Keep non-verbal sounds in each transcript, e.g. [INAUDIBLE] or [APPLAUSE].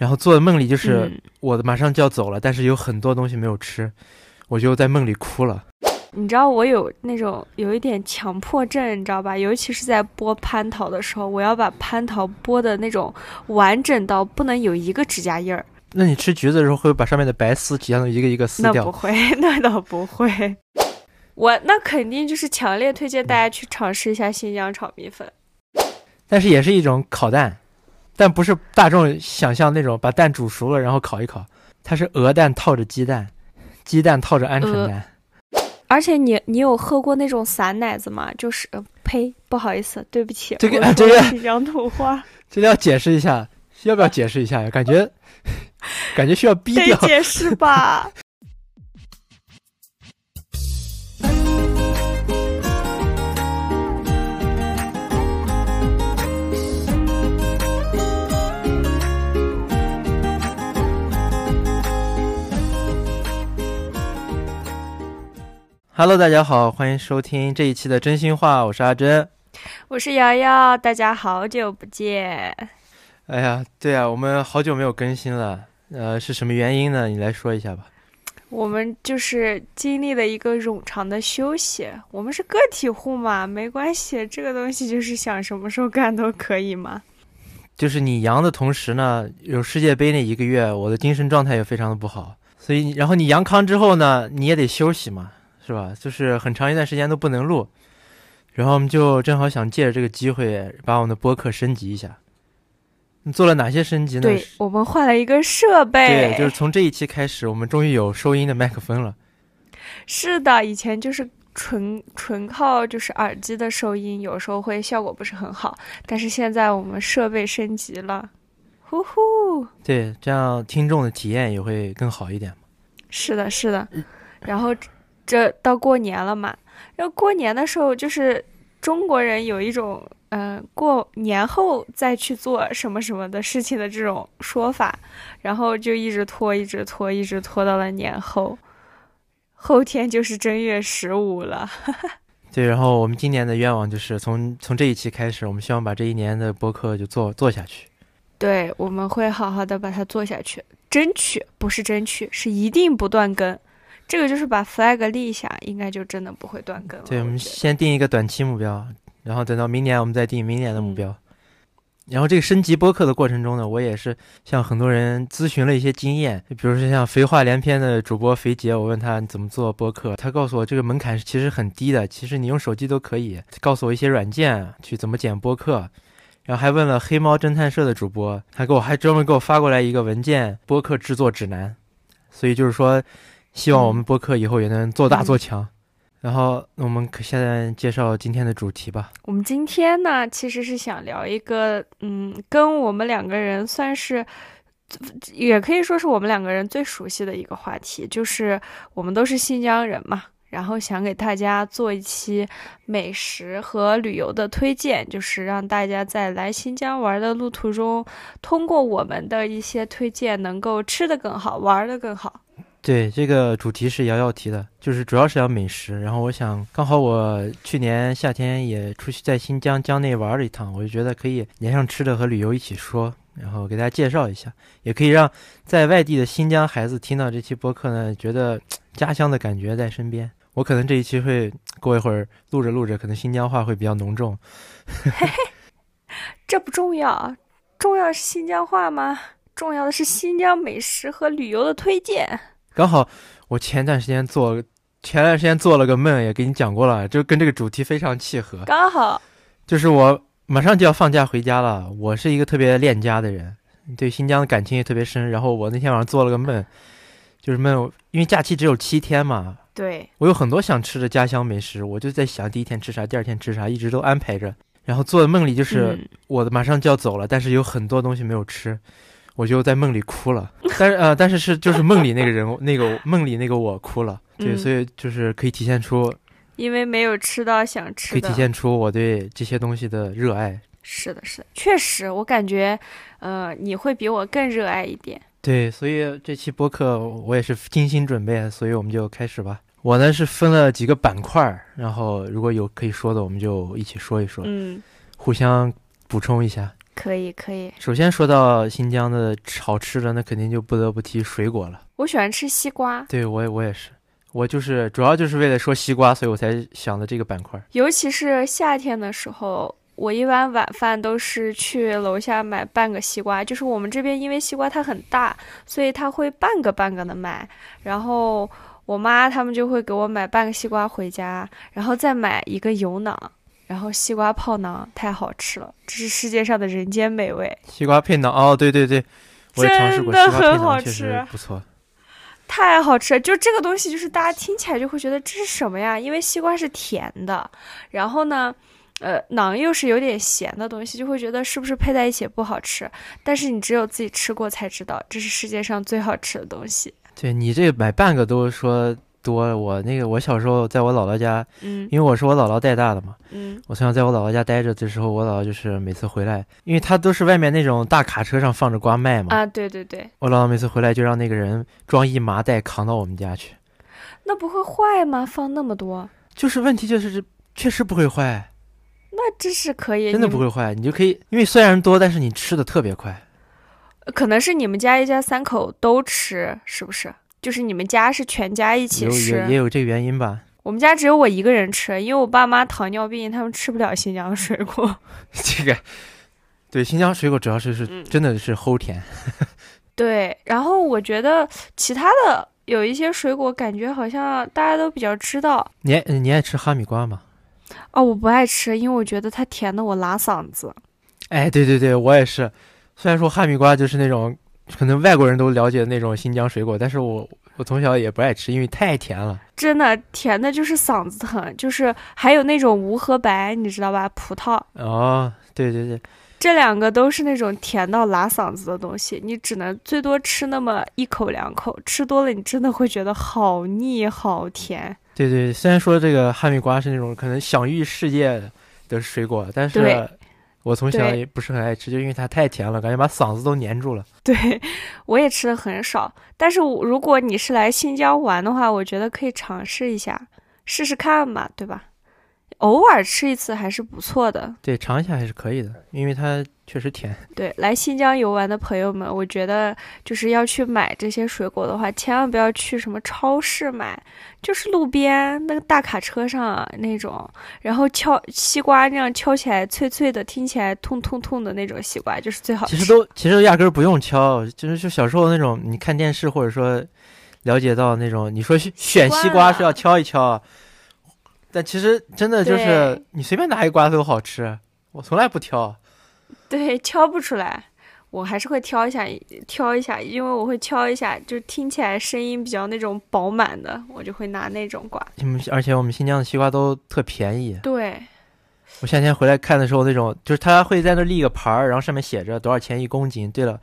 然后做的梦里就是嗯我马上就要走了，但是有很多东西没有吃，我就在梦里哭了。你知道我有那种有一点强迫症，你知道吧？尤其是在剥蟠桃的时候，我要把蟠桃剥的那种完整到不能有一个指甲印儿。那你吃橘子的时候会把上面的白丝几样一个一个撕掉？那不会，[LAUGHS] 那倒不会。我那肯定就是强烈推荐大家去尝试一下新疆炒米粉。但是也是一种烤蛋，但不是大众想象那种把蛋煮熟了然后烤一烤，它是鹅蛋套着鸡蛋，鸡蛋套着鹌鹑蛋。而且你你有喝过那种散奶子吗？就是呃呸，不好意思，对不起，这个这个的新疆土话，这个要解释一下，要不要解释一下呀？感觉 [LAUGHS] 感觉需要逼得掉。解释吧。Hello，大家好，欢迎收听这一期的真心话，我是阿珍。我是瑶瑶，大家好久不见。哎呀，对啊，我们好久没有更新了，呃，是什么原因呢？你来说一下吧。我们就是经历了一个冗长的休息。我们是个体户嘛，没关系，这个东西就是想什么时候干都可以嘛。就是你阳的同时呢，有世界杯那一个月，我的精神状态也非常的不好，所以然后你阳康之后呢，你也得休息嘛，是吧？就是很长一段时间都不能录，然后我们就正好想借着这个机会把我们的播客升级一下。你做了哪些升级呢？对，我们换了一个设备。对，就是从这一期开始，我们终于有收音的麦克风了。是的，以前就是纯纯靠就是耳机的收音，有时候会效果不是很好。但是现在我们设备升级了，呼呼。对，这样听众的体验也会更好一点嘛。是的，是的。然后这这到过年了嘛，然后过年的时候就是中国人有一种嗯、呃过年后再去做什么什么的事情的这种说法，然后就一直拖，一直拖，一直拖到了年后。后天就是正月十五了。[LAUGHS] 对，然后我们今年的愿望就是从从这一期开始，我们希望把这一年的播客就做做下去。对，我们会好好的把它做下去，争取不是争取，是一定不断更。这个就是把 flag 立下，应该就真的不会断更了。对，我们先定一个短期目标，然后等到明年我们再定明年的目标。然后这个升级播客的过程中呢，我也是向很多人咨询了一些经验，比如说像肥话连篇的主播肥杰，我问他你怎么做播客，他告诉我这个门槛其实很低的，其实你用手机都可以。告诉我一些软件去怎么剪播客，然后还问了黑猫侦探社的主播，他给我还专门给我发过来一个文件播客制作指南，所以就是说，希望我们播客以后也能做大做强。然后我们可现在介绍今天的主题吧。我们今天呢，其实是想聊一个，嗯，跟我们两个人算是，也可以说是我们两个人最熟悉的一个话题，就是我们都是新疆人嘛，然后想给大家做一期美食和旅游的推荐，就是让大家在来新疆玩的路途中，通过我们的一些推荐，能够吃得更好，玩得更好。对，这个主题是瑶瑶提的，就是主要是聊美食。然后我想，刚好我去年夏天也出去在新疆疆内玩了一趟，我就觉得可以连上吃的和旅游一起说，然后给大家介绍一下，也可以让在外地的新疆孩子听到这期播客呢，觉得家乡的感觉在身边。我可能这一期会过一会儿录着录着，可能新疆话会比较浓重。嘿嘿这不重要，重要是新疆话吗？重要的是新疆美食和旅游的推荐。刚好我前段时间做，前段时间做了个梦，也给你讲过了，就跟这个主题非常契合。刚好，就是我马上就要放假回家了，我是一个特别恋家的人，对新疆的感情也特别深。然后我那天晚上做了个梦，就是梦，因为假期只有七天嘛，对，我有很多想吃的家乡美食，我就在想第一天吃啥，第二天吃啥，一直都安排着。然后做的梦里就是嗯我马上就要走了，但是有很多东西没有吃，我就在梦里哭了。但是呃，但是是就是梦里那个人，那个梦里那个我哭了。对，嗯所以就是可以体现出，因为没有吃到想吃的。可以体现出我对这些东西的热爱。是的，是的，确实，我感觉，呃，你会比我更热爱一点。对，所以这期播客我也是精心准备，所以我们就开始吧。我呢是分了几个板块，然后如果有可以说的，我们就一起说一说，嗯，互相补充一下。可以可以。首先说到新疆的好吃的，那肯定就不得不提水果了。我喜欢吃西瓜，对我也我也是，我就是主要就是为了说西瓜，所以我才想的这个板块。尤其是夏天的时候，我一般晚饭都是去楼下买半个西瓜。就是我们这边因为西瓜它很大，所以它会半个半个的卖。然后我妈他们就会给我买半个西瓜回家，然后再买一个油囊。然后西瓜泡馕太好吃了，这是世界上的人间美味。西瓜配馕哦，对对对，我也尝试过，真的很好吃不错。太好吃了！就这个东西，就是大家听起来就会觉得这是什么呀？因为西瓜是甜的，然后呢，呃，馕又是有点咸的东西，就会觉得是不是配在一起不好吃？但是你只有自己吃过才知道，这是世界上最好吃的东西。对你这买半个都说多，我那个我小时候在我姥姥家，嗯因为我是我姥姥带大的嘛，嗯我从小在我姥姥家待着的时候，我姥姥就是每次回来，因为她都是外面那种大卡车上放着瓜卖嘛，啊，对对对，我姥姥每次回来就让那个人装一麻袋扛到我们家去，那不会坏吗？放那么多，就是问题就是确实不会坏，那这是可以，真的不会坏，你就可以，因为虽然多，但是你吃的特别快。可能是你们家一家三口都吃，是不是？就是你们家是全家一起吃也，也有这原因吧。我们家只有我一个人吃，因为我爸妈糖尿病，他们吃不了新疆水果。[LAUGHS] 这个对新疆水果主要是是嗯真的是齁甜，[LAUGHS] 对，然后我觉得其他的有一些水果，感觉好像大家都比较知道。你爱你爱吃哈密瓜吗？哦，我不爱吃，因为我觉得它甜的我拉嗓子。哎，对对对，我也是。虽然说哈密瓜就是那种可能外国人都了解的那种新疆水果，但是我我从小也不爱吃，因为太甜了。真的甜的就是嗓子疼，就是还有那种无核白，你知道吧？葡萄哦，对对对，这两个都是那种甜到拉嗓子的东西，你只能最多吃那么一口两口，吃多了你真的会觉得好腻好甜。对对，虽然说这个哈密瓜是那种可能享誉世界的水果，但是对我从小也不是很爱吃，就因为它太甜了，感觉把嗓子都粘住了。[LAUGHS] 对我也吃的很少，但是如果你是来新疆玩的话，我觉得可以尝试一下，试试看吧，对吧？偶尔吃一次还是不错的。对，尝一下还是可以的，因为它确实甜。[LAUGHS] 对，来新疆游玩的朋友们，我觉得就是要去买这些水果的话，千万不要去什么超市买，就是路边那个大卡车上啊那种，然后敲西瓜那样敲起来脆脆的，听起来痛痛痛的那种西瓜，就是最好吃。其实都其实压根儿不用敲，就是就小时候那种你看电视或者说了解到那种，你说选选西瓜是要敲一敲，但其实真的就是你随便拿一个瓜都好吃，我从来不挑。对，挑不出来，我还是会挑一下，挑一下，因为我会挑一下，就听起来声音比较那种饱满的，我就会拿那种瓜。嗯，而且我们新疆的西瓜都特便宜。对，我夏天回来看的时候，那种就是他会在那立个牌儿，然后上面写着多少钱一公斤。对了，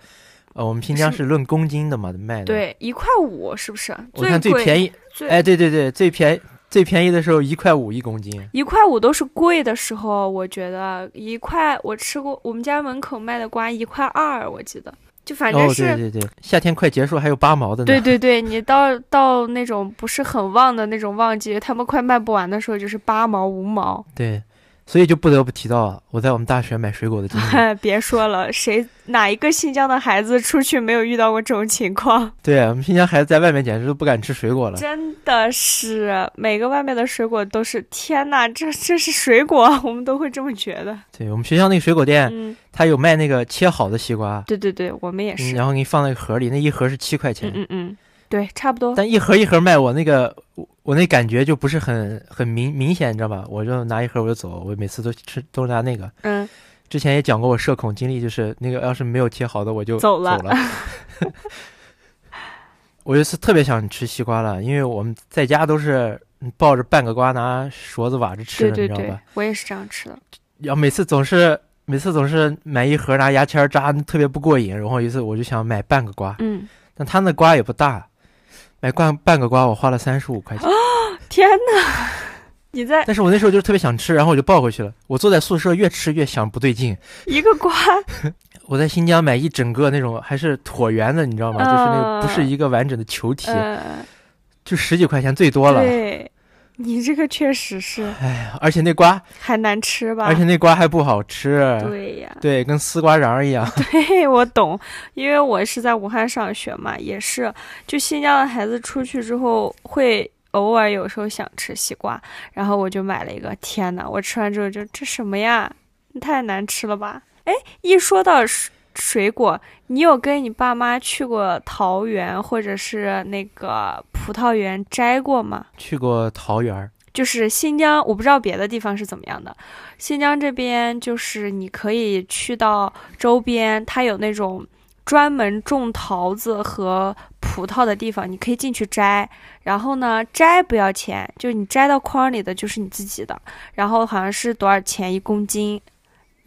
呃，我们新疆是是论公斤的嘛卖的。，对，一块五是不是？我看最便宜，最哎，对对对，最便宜最便宜的时候一块五一公斤。一块五都是贵的时候，我觉得一块我吃过，我们家门口卖的瓜一块二，我记得，就反正哦，是。对对对，夏天快结束还有八毛的呢。对对对，你到到那种不是很旺的那种旺季，他们快卖不完的时候，就是八毛五毛。对，所以就不得不提到我在我们大学买水果的经历。[LAUGHS] 别说了，谁哪一个新疆的孩子出去没有遇到过这种情况？[LAUGHS] 对我们新疆孩子在外面简直都不敢吃水果了。真的是每个外面的水果都是，天哪，这这是水果，[LAUGHS] 我们都会这么觉得。对我们学校那个水果店，嗯，它有卖那个切好的西瓜，对对对，我们也嗯是。然后给你放那个盒里，那一盒是七块钱嗯。嗯嗯，对，差不多。但一盒一盒卖，我那个我我那感觉就不是很很明明显，你知道吧？我就拿一盒我就走，我每次都吃都拿那个。嗯，之前也讲过我社恐经历，就是那个要是没有切好的我就走了了。[LAUGHS] 我有一次特别想吃西瓜了，因为我们在家都是抱着半个瓜拿勺子挖着吃的，对对对你知道吧？，我也是这样吃的。然后每次总是每次总是买一盒拿牙签扎，特别不过瘾。然后一次我就想买半个瓜，嗯，但他那瓜也不大，买半半个瓜我花了三十五块钱。[GASPS] 天哪，你在但是我那时候就是特别想吃，然后我就抱回去了。我坐在宿舍越吃越想不对劲。[LAUGHS] 一个瓜，我在新疆买一整个那种还是椭圆的，你知道吗？就是那个不是一个完整的球体，嗯，就十几块钱最多了。对，[LAUGHS] 你这个确实是哎呀，而且那瓜，还难吃吧？而且那瓜还不好吃。对呀，对，跟丝瓜瓤一样。[LAUGHS] 对，我懂，因为我是在武汉上学嘛，也是，就新疆的孩子出去之后会偶尔有时候想吃西瓜，然后我就买了一个。天呐，我吃完之后就这什么呀？太难吃了吧？哎，一说到水水果，你有跟你爸妈去过桃园或者是那个葡萄园摘过吗？去过桃园，就是新疆，我不知道别的地方是怎么样的。新疆这边就是你可以去到周边，它有那种专门种桃子和葡萄的地方，你可以进去摘。然后呢，摘不要钱，就你摘到筐里的就是你自己的。然后好像是多少钱一公斤，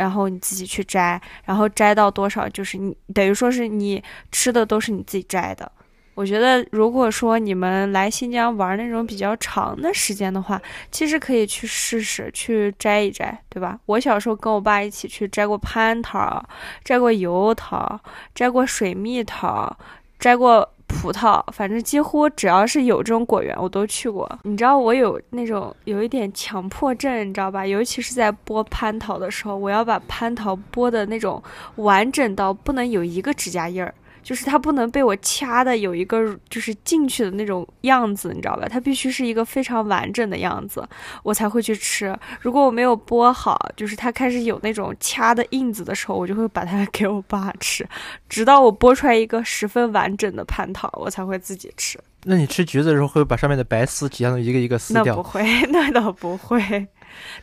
然后你自己去摘，然后摘到多少就是你等于说是你吃的都是你自己摘的。我觉得，如果说你们来新疆玩那种比较长的时间的话，其实可以去试试去摘一摘，对吧？我小时候跟我爸一起去摘过蟠桃，摘过油桃，摘过水蜜桃，摘过葡萄，反正几乎只要是有这种果园，我都去过。你知道我有那种有一点强迫症，你知道吧？尤其是在剥蟠桃的时候，我要把蟠桃剥的那种完整到不能有一个指甲印儿。就是它不能被我掐的有一个就是进去的那种样子，你知道吧？它必须是一个非常完整的样子，我才会去吃。如果我没有剥好，就是它开始有那种掐的印子的时候，我就会把它 [LAUGHS] 给我爸吃，直到我剥出来一个十分完整的蟠桃，我才会自己吃。那你吃橘子的时候会把上面的白丝其他的一个一个撕掉？那不会，[LAUGHS] 那倒不会。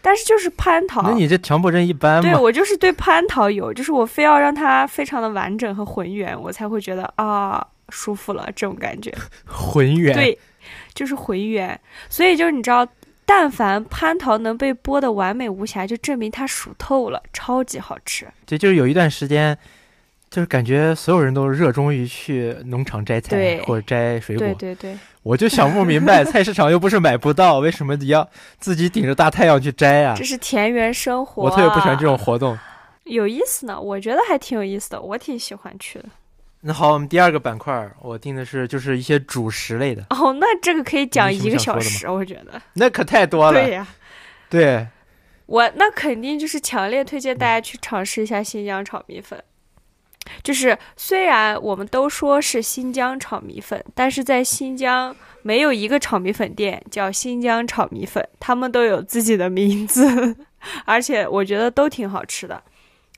但是就是蟠桃，那你这强迫症一般对我就是对蟠桃有，就是我非要让它非常的完整和浑圆，我才会觉得啊舒服了这种感觉。[LAUGHS] 浑圆对，就是浑圆。所以就是你知道，但凡蟠桃能被剥的完美无瑕，就证明它熟透了，超级好吃。对，就是有一段时间。就是感觉所有人都热衷于去农场摘菜或者摘水果，对对对，我就想不明白，[LAUGHS] 菜市场又不是买不到，为什么要自己顶着大太阳去摘啊？这是田园生活，我特别不喜欢这种活动。有意思呢，我觉得还挺有意思的，我挺喜欢去的。那好，我们第二个板块，我定的是就是一些主食类的。哦，那这个可以讲一个小时，我觉得。那可太多了。对呀，对，我那肯定就是强烈推荐大家去尝试一下新疆炒米粉。就是虽然我们都说是新疆炒米粉，但是在新疆没有一个炒米粉店叫新疆炒米粉，他们都有自己的名字，[LAUGHS] 而且我觉得都挺好吃的，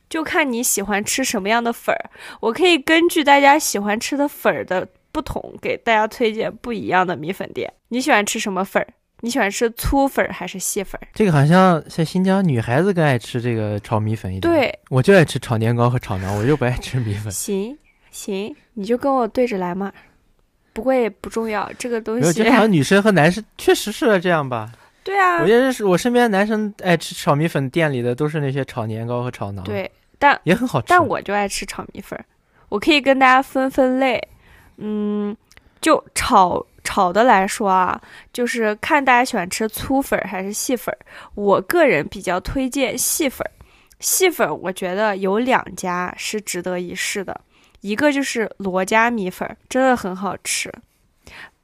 就看你喜欢吃什么样的粉儿。我可以根据大家喜欢吃的粉儿的不同，给大家推荐不一样的米粉店。你喜欢吃什么粉儿？你喜欢吃粗粉还是细粉？这个好像像新疆女孩子更爱吃这个炒米粉一点。对，我就爱吃炒年糕和炒馕，我就不爱吃米粉。行行，你就跟我对着来嘛。不过也不重要，这个东西。我觉得好像女生和男生确实是这样吧？对啊。我认识我身边男生爱吃炒米粉店里的都是那些炒年糕和炒馕。对，但也很好吃。但我就爱吃炒米粉。我可以跟大家分分类，嗯，就炒。炒的来说啊，就是看大家喜欢吃粗粉还是细粉。我个人比较推荐细粉，细粉我觉得有两家是值得一试的，一个就是罗家米粉，真的很好吃。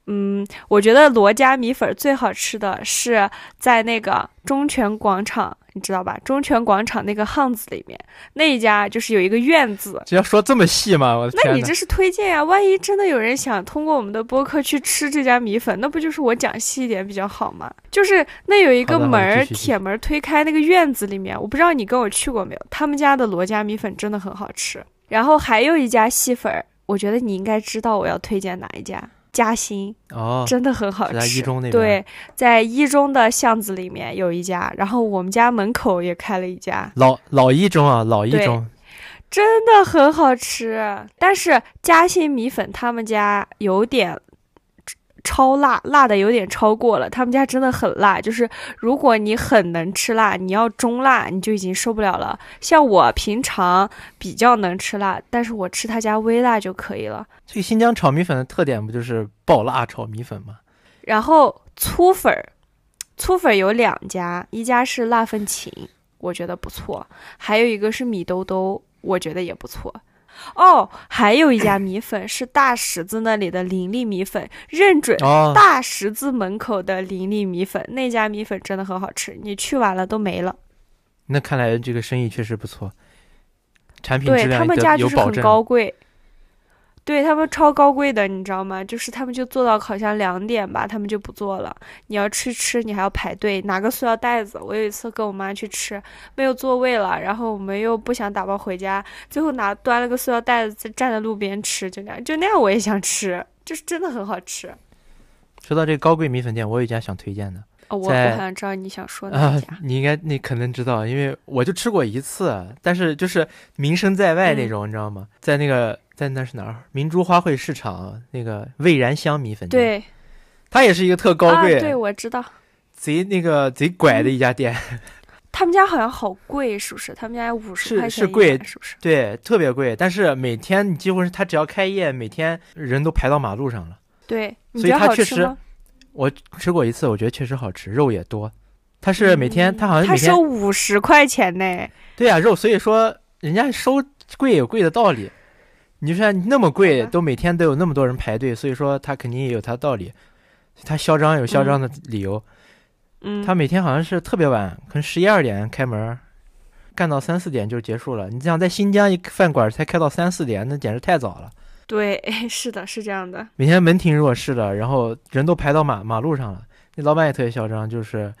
嗯，我觉得罗家米粉最好吃的是在那个中泉广场。你知道吧？中泉广场那个巷子里面那一家就是有一个院子。只要说这么细吗？我那你这是推荐呀？万一真的有人想通过我们的播客去吃这家米粉，那不就是我讲细一点比较好吗？就是那有一个门儿，铁门推开那个院子里面，我不知道你跟我去过没有？他们家的罗家米粉真的很好吃。然后还有一家细粉，我觉得你应该知道我要推荐哪一家。嘉兴哦，真的很好吃。在一中那边，对，在一中的巷子里面有一家，然后我们家门口也开了一家。老老一中啊，老一中，真的很好吃。但是嘉兴米粉他们家有点。超辣，辣的有点超过了。他们家真的很辣，就是如果你很能吃辣，你要中辣，你就已经受不了了。像我平常比较能吃辣，但是我吃他家微辣就可以了。所以新疆炒米粉的特点不就是爆辣炒米粉吗？然后粗粉儿，粗粉儿有两家，一家是辣风情，我觉得不错；还有一个是米兜兜，我觉得也不错。哦，还有一家米粉是大十字那里的林立米粉，认准哦，大十字门口的林立米粉，那家米粉真的很好吃，你去晚了都没了。那看来这个生意确实不错，产品质对他们家就是很。高贵，对他们超高贵的，你知道吗？就是他们就做到好像两点吧，他们就不做了。你要吃吃，你还要排队，拿个塑料袋子。我有一次跟我妈去吃，没有座位了，然后我们又不想打包回家，最后拿端了个塑料袋子站在路边吃，就那样，就那样我也想吃，就是真的很好吃。说到这个高贵米粉店，我有一家想推荐的哦，我好像知道你想说哪家。，你应该你可能知道，因为我就吃过一次，但是就是名声在外那嗯种，你知道吗？在那个在那是哪儿？明珠花卉市场那个蔚然香米粉店，对，它也是一个特高贵、啊，对，我知道。贼那个贼拐的一家店，[LAUGHS] 他们家好像好贵，是不是？他们家五十块钱一是贵是不是？对，特别贵，但是每天你几乎是他只要开业，每天人都排到马路上了。对，你所以它确实？我吃过一次，我觉得确实好吃，肉也多。他是每天，它好像收五十块钱呢。对啊，肉，所以说人家收贵有贵的道理。你就像那么贵，都每天都有那么多人排队，所以说他肯定也有他的道理。他嚣张有嚣张的理由，嗯，他每天好像是特别晚，可能十一二点开门，干到三四点就结束了。你想在新疆一饭馆才开到三四点，那简直太早了。对，是的，是这样的。每天门庭若市的，然后人都排到马马路上了。那老板也特别嚣张，就是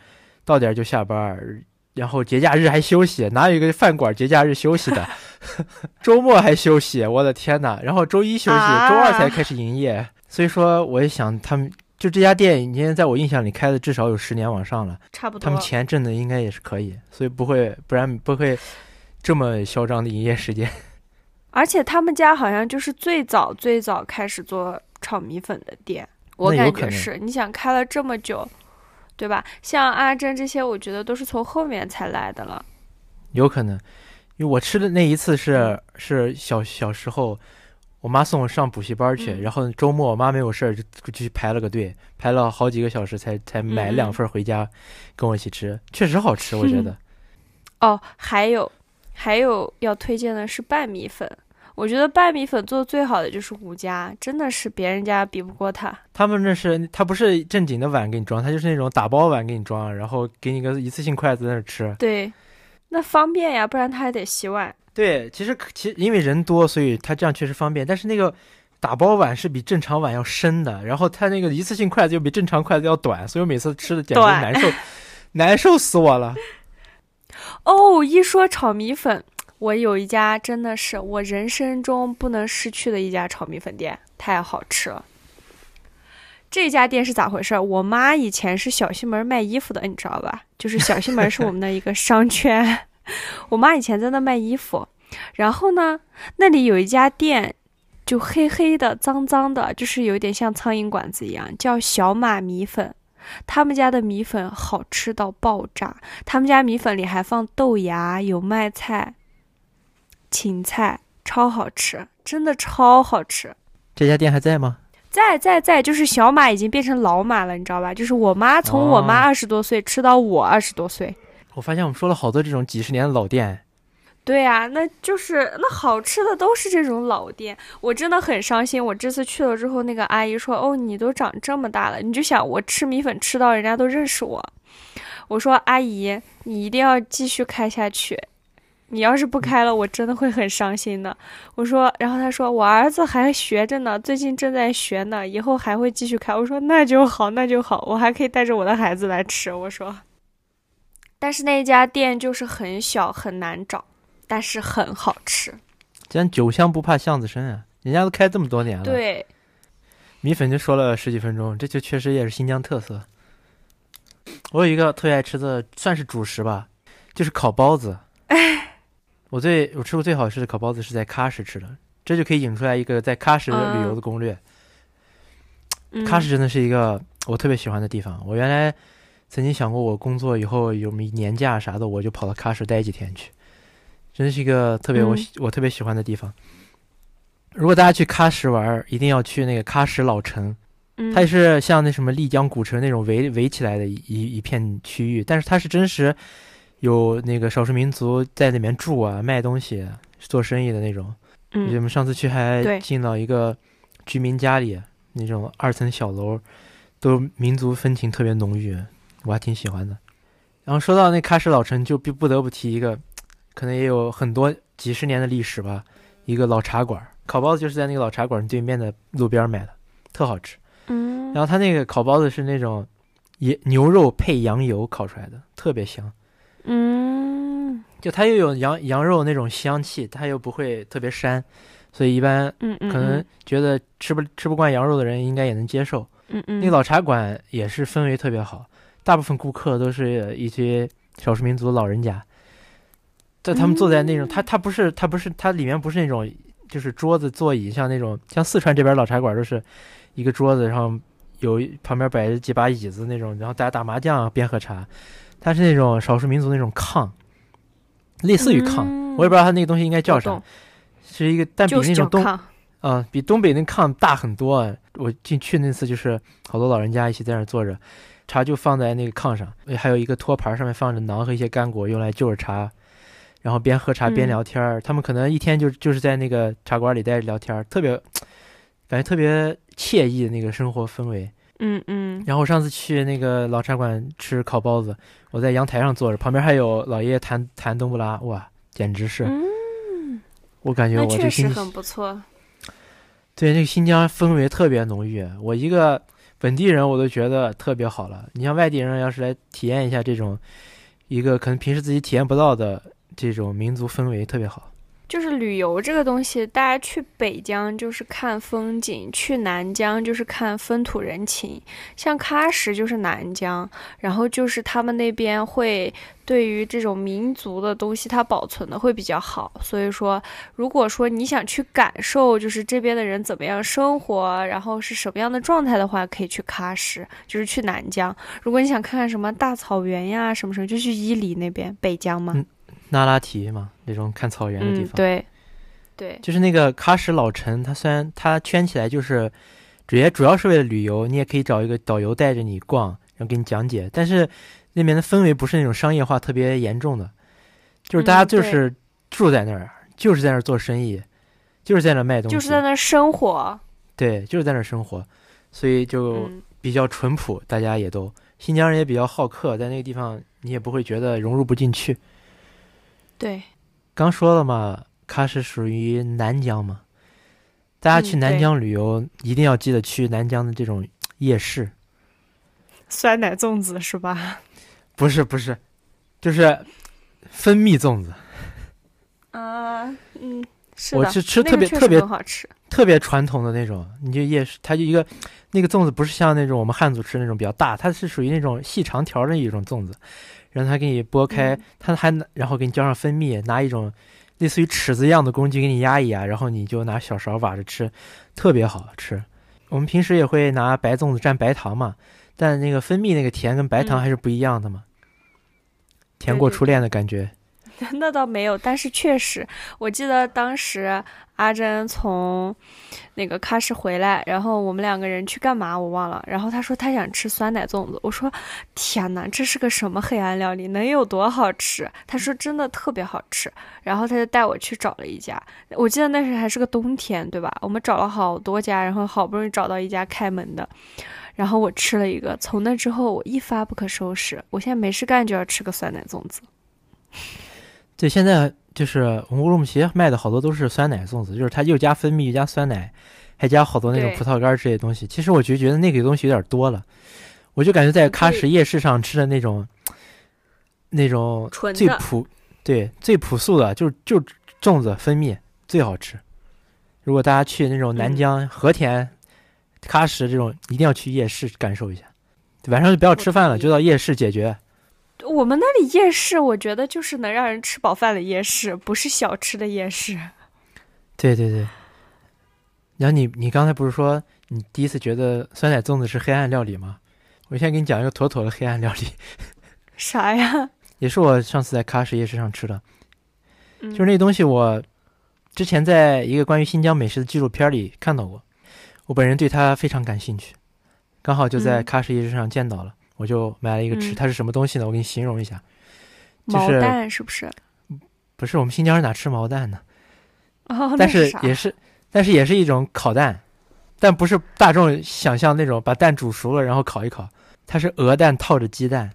到点儿就下班儿，然后节假日还休息，哪有一个饭馆节假日休息的？[LAUGHS] 周末还休息，我的天呐！然后周一休息，啊周二才开始营业。所以说，我也想他们就这家店，已经在我印象里开的至少有十年往上了，差不多。他们钱挣的应该也是可以，所以不会，不然不会这么嚣张的营业时间。而且他们家好像就是最早最早开始做炒米粉的店，我感觉是。你想开了这么久，对吧？像阿珍这些，我觉得都是从后面才来的了。有可能，因为我吃的那一次是嗯是小小时候，我妈送我上补习班去，嗯然后周末我妈没有事儿就就去排了个队，排了好几个小时才才买嗯两份回家跟我一起吃，确实好吃，我觉得。哦，还有还有要推荐的是拌米粉，我觉得拌米粉做的最好的就是吴家，真的是别人家比不过他。他们那是他不是正经的碗给你装，他就是那种打包碗给你装，然后给你个一次性筷子在那吃。对，那方便呀，不然他还得洗碗。对，其实可其因为人多，所以他这样确实方便，但是那个。打包碗是比正常碗要深的，然后他那个一次性筷子又比正常筷子要短，所以我每次吃的简直难受，难受死我了。[LAUGHS] 哦，一说炒米粉，我有一家真的是我人生中不能失去的一家炒米粉店，太好吃了。这家店是咋回事？我妈以前是小西门卖衣服的，你知道吧？[LAUGHS] 就是小西门是我们的一个商圈，[LAUGHS] 我妈以前在那卖衣服。然后呢，那里有一家店，就黑黑的、脏脏的，就是有点像苍蝇馆子一样，叫小马米粉。他们家的米粉好吃到爆炸，他们家米粉里还放豆芽、有麦菜、芹菜，超好吃，真的超好吃。这家店还在吗？在在在，就是小马已经变成老马了，你知道吧？就是我妈从我妈哦二十多岁吃到我二十多岁。我发现我们说了好多这种几十年的老店，对呀、那就是那好吃的都是这种老店，我真的很伤心。我这次去了之后，那个阿姨说：“哦，你都长这么大了。”你就想我吃米粉吃到人家都认识我。我说：“阿姨，你一定要继续开下去，你要是不开了，我真的会很伤心的。”我说，然后他说：“我儿子还学着呢，最近正在学呢，以后还会继续开。”我说：“那就好，那就好，我还可以带着我的孩子来吃。”我说。但是那家店就是很小，很难找。但是很好吃。咱酒香不怕巷子深啊，人家都开这么多年了。，对，米粉就说了十几分钟，这就确实也是新疆特色。我有一个特别爱吃的，算是主食吧，就是烤包子。[LAUGHS] 我最我吃过最好吃的烤包子是在喀什吃的，这就可以引出来一个在喀什旅游的攻略。嗯、喀什真的是一个我特别喜欢的地方。我原来曾经想过，我工作以后有没年假啥的，我就跑到喀什待几天去。真是一个特别我、嗯我特别喜欢的地方。如果大家去喀什玩儿，一定要去那个喀什老城，嗯、它也是像那什么丽江古城那种围围起来的一一一片区域，但是它是真实有那个少数民族在里面住啊、卖东西、做生意的那种。我嗯们上次去还进到一个居民家里，那种二层小楼，都民族风情特别浓郁，我还挺喜欢的。然后说到那喀什老城，就必不得不提一个，可能也有很多几十年的历史吧，一个老茶馆，烤包子就是在那个老茶馆对面的路边买的，特好吃。嗯，然后他那个烤包子是那种也牛肉配羊油烤出来的，特别香。嗯。就它又有羊羊肉那种香气，它又不会特别膻，所以一般可能觉得吃不吃不惯羊肉的人应该也能接受。嗯嗯。那个老茶馆也是氛围特别好，大部分顾客都是一些少数民族的老人家，在他们坐在那种，嗯。它它不是它不是它里面不是那种就是桌子座椅，像那种像四川这边老茶馆都是一个桌子，然后有旁边摆着几把椅子那种，然后大家打麻将边喝茶，它是那种少数民族那种炕，类似于炕，嗯我也不知道它那个东西应该叫啥是一个但比那种东啊、比东北那炕大很多。我进去那次就是好多老人家一起在那儿坐着，茶就放在那个炕上，还有一个托盘，上面放着馕和一些干果，用来就着茶，然后边喝茶边嗯聊天儿。他们可能一天就就是在那个茶馆里待着聊天儿，特别感觉特别惬意的那个生活氛围。嗯嗯然后我上次去那个老茶馆吃烤包子，我在阳台上坐着，旁边还有老爷爷弹弹冬不拉，哇，简直是！嗯，我感觉我这新确实很不错。对，那个新疆氛围特别浓郁。我一个本地人，我都觉得特别好了。你像外地人，要是来体验一下这种一个可能平时自己体验不到的这种民族氛围，特别好。就是旅游这个东西，大家去北疆就是看风景，去南疆就是看风土人情。像喀什就是南疆，然后就是他们那边会对于这种民族的东西，它保存的会比较好。所以说，如果说你想去感受，就是这边的人怎么样生活，然后是什么样的状态的话，可以去喀什，就是去南疆。如果你想看看什么大草原呀，什么什么，就去伊犁那边，北疆嘛。那拉提嘛，那种看草原的地嗯，方，对，对。就是那个喀什老城。它虽然它圈起来就是主要主要是为了旅游，你也可以找一个导游带着你逛，然后给你讲解。但是那边的氛围不是那种商业化特别严重的，就是大家就是住在那儿，就是在那儿做生意，就是在那儿卖东西，就是在那儿生活，对，就是在那儿生活，所以就嗯，比较淳朴，大家也都新疆人也比较好客，在那个地方你也不会觉得融入不进去。对，刚说了嘛，喀什属于南疆嘛，大家去南疆旅游、一定要记得去南疆的这种夜市，酸奶粽子是吧？不是不是，就是蜂蜜粽子，啊，嗯，是的，我是吃那个特别特别好吃，特别传统的那种，你就夜市，它就一个那个粽子不是像那种我们汉族吃那种比较大，它是属于那种细长条的一种粽子，然后它给你剥开，嗯它还然后给你浇上蜂蜜，拿一种类似于尺子一样的工具给你压一压，然后你就拿小勺挖着吃，特别好吃。我们平时也会拿白粽子蘸白糖嘛，但那个蜂蜜那个甜跟白糖嗯还是不一样的嘛，甜过初恋的感觉。[LAUGHS] 那倒没有，但是确实，我记得当时阿珍从那个喀什回来，然后我们两个人去干嘛我忘了，然后他说他想吃酸奶粽子，我说天哪，这是个什么黑暗料理，能有多好吃？他说真的特别好吃，然后他就带我去找了一家，我记得那时还是个冬天，对吧？我们找了好多家，然后好不容易找到一家开门的。然后我吃了一个，从那之后我一发不可收拾。我现在没事干就要吃个酸奶粽子。对，现在就是我们乌鲁木齐卖的好多都是酸奶粽子，就是它又加蜂蜜又加酸奶，还加好多那种葡萄干儿之类的东西。其实我就觉得那个东西有点多了，我就感觉在喀什夜市上吃的那种，那种最朴，对最朴素的，就是就粽子蜂蜜最好吃。如果大家去那种南嗯疆、和田、喀什这种，一定要去夜市感受一下。晚上就不要吃饭了，就到夜市解决。我们那里夜市，我觉得就是能让人吃饱饭的夜市，不是小吃的夜市。对对对。然后你你刚才不是说你第一次觉得酸奶粽子是黑暗料理吗？我现在给你讲一个妥妥的黑暗料理，[LAUGHS] 啥呀？也是我上次在喀什夜市上吃的。嗯就是那东西，我之前在一个关于新疆美食的纪录片里看到过，我本人对它非常感兴趣，刚好就在嗯喀什夜市上见到了，我就买了一个吃。嗯它是什么东西呢？我给你形容一下，就毛是蛋是不是？不是我们新疆人哪吃毛蛋呢？但是也是，但是也是一种烤蛋，但不是大众想象那种把蛋煮熟了然后烤一烤，它是鹅蛋套着鸡蛋，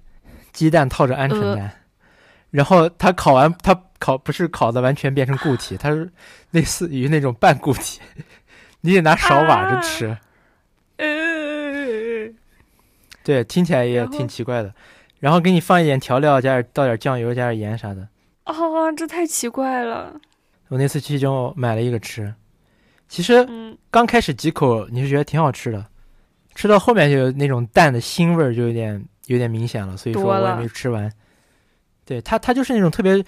鸡蛋套着鹌鹑呃蛋，然后它烤完它烤不是烤的完全变成固体，它是类似于那种半固体，你得拿勺挖着啊吃，呃，对，听起来也挺奇怪的。然后给你放一点调料，加点倒点酱油，加点盐啥的。哦，这太奇怪了。我那次去就买了一个吃，其实嗯，刚开始几口你是觉得挺好吃的，吃到后面就有那种蛋的腥味儿就有点有点明显了，所以说我也没吃完。对它，它就是那种特别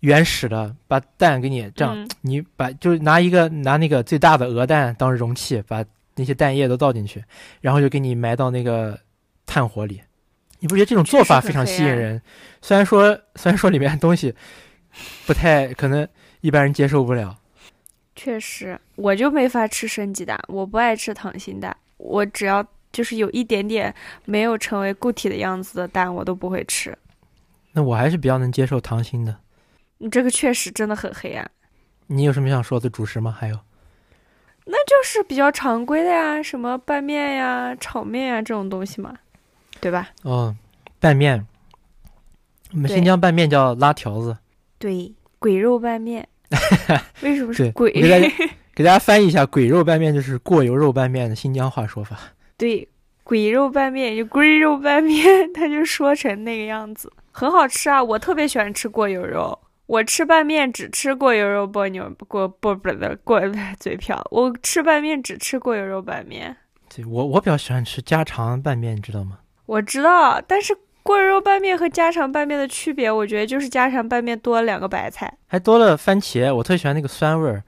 原始的，把蛋给你这样，嗯你把就拿一个拿那个最大的鹅蛋当容器，把那些蛋液都倒进去，然后就给你埋到那个炭火里。你不觉得这种做法非常吸引人？虽然说虽然说里面东西不太可能一般人接受不了，确实，我就没法吃生鸡蛋，我不爱吃溏心蛋，我只要就是有一点点没有成为固体的样子的蛋，我都不会吃。那我还是比较能接受溏心的。你这个确实真的很黑暗，你有什么想说的主食吗？还有？那就是比较常规的呀，什么拌面呀、炒面呀这种东西嘛，对吧？哦，拌面，我们新疆拌面叫拉条子。对，鬼肉拌面，[LAUGHS] 为什么是对鬼？给大家给大家翻译一下，鬼肉拌面就是过油肉拌面的新疆话说法。对，鬼肉拌面就龟肉拌面，他就说成那个样子，很好吃啊！我特别喜欢吃过油肉。我吃拌面只吃过油肉波牛过不不的过嘴瓢，我吃拌面只吃过油肉拌面。对我我比较喜欢吃家常拌面，你知道吗？我知道，但是过油肉拌面和家常拌面的区别，我觉得就是家常拌面多了两个白菜。还多了番茄，我特喜欢那个酸味儿。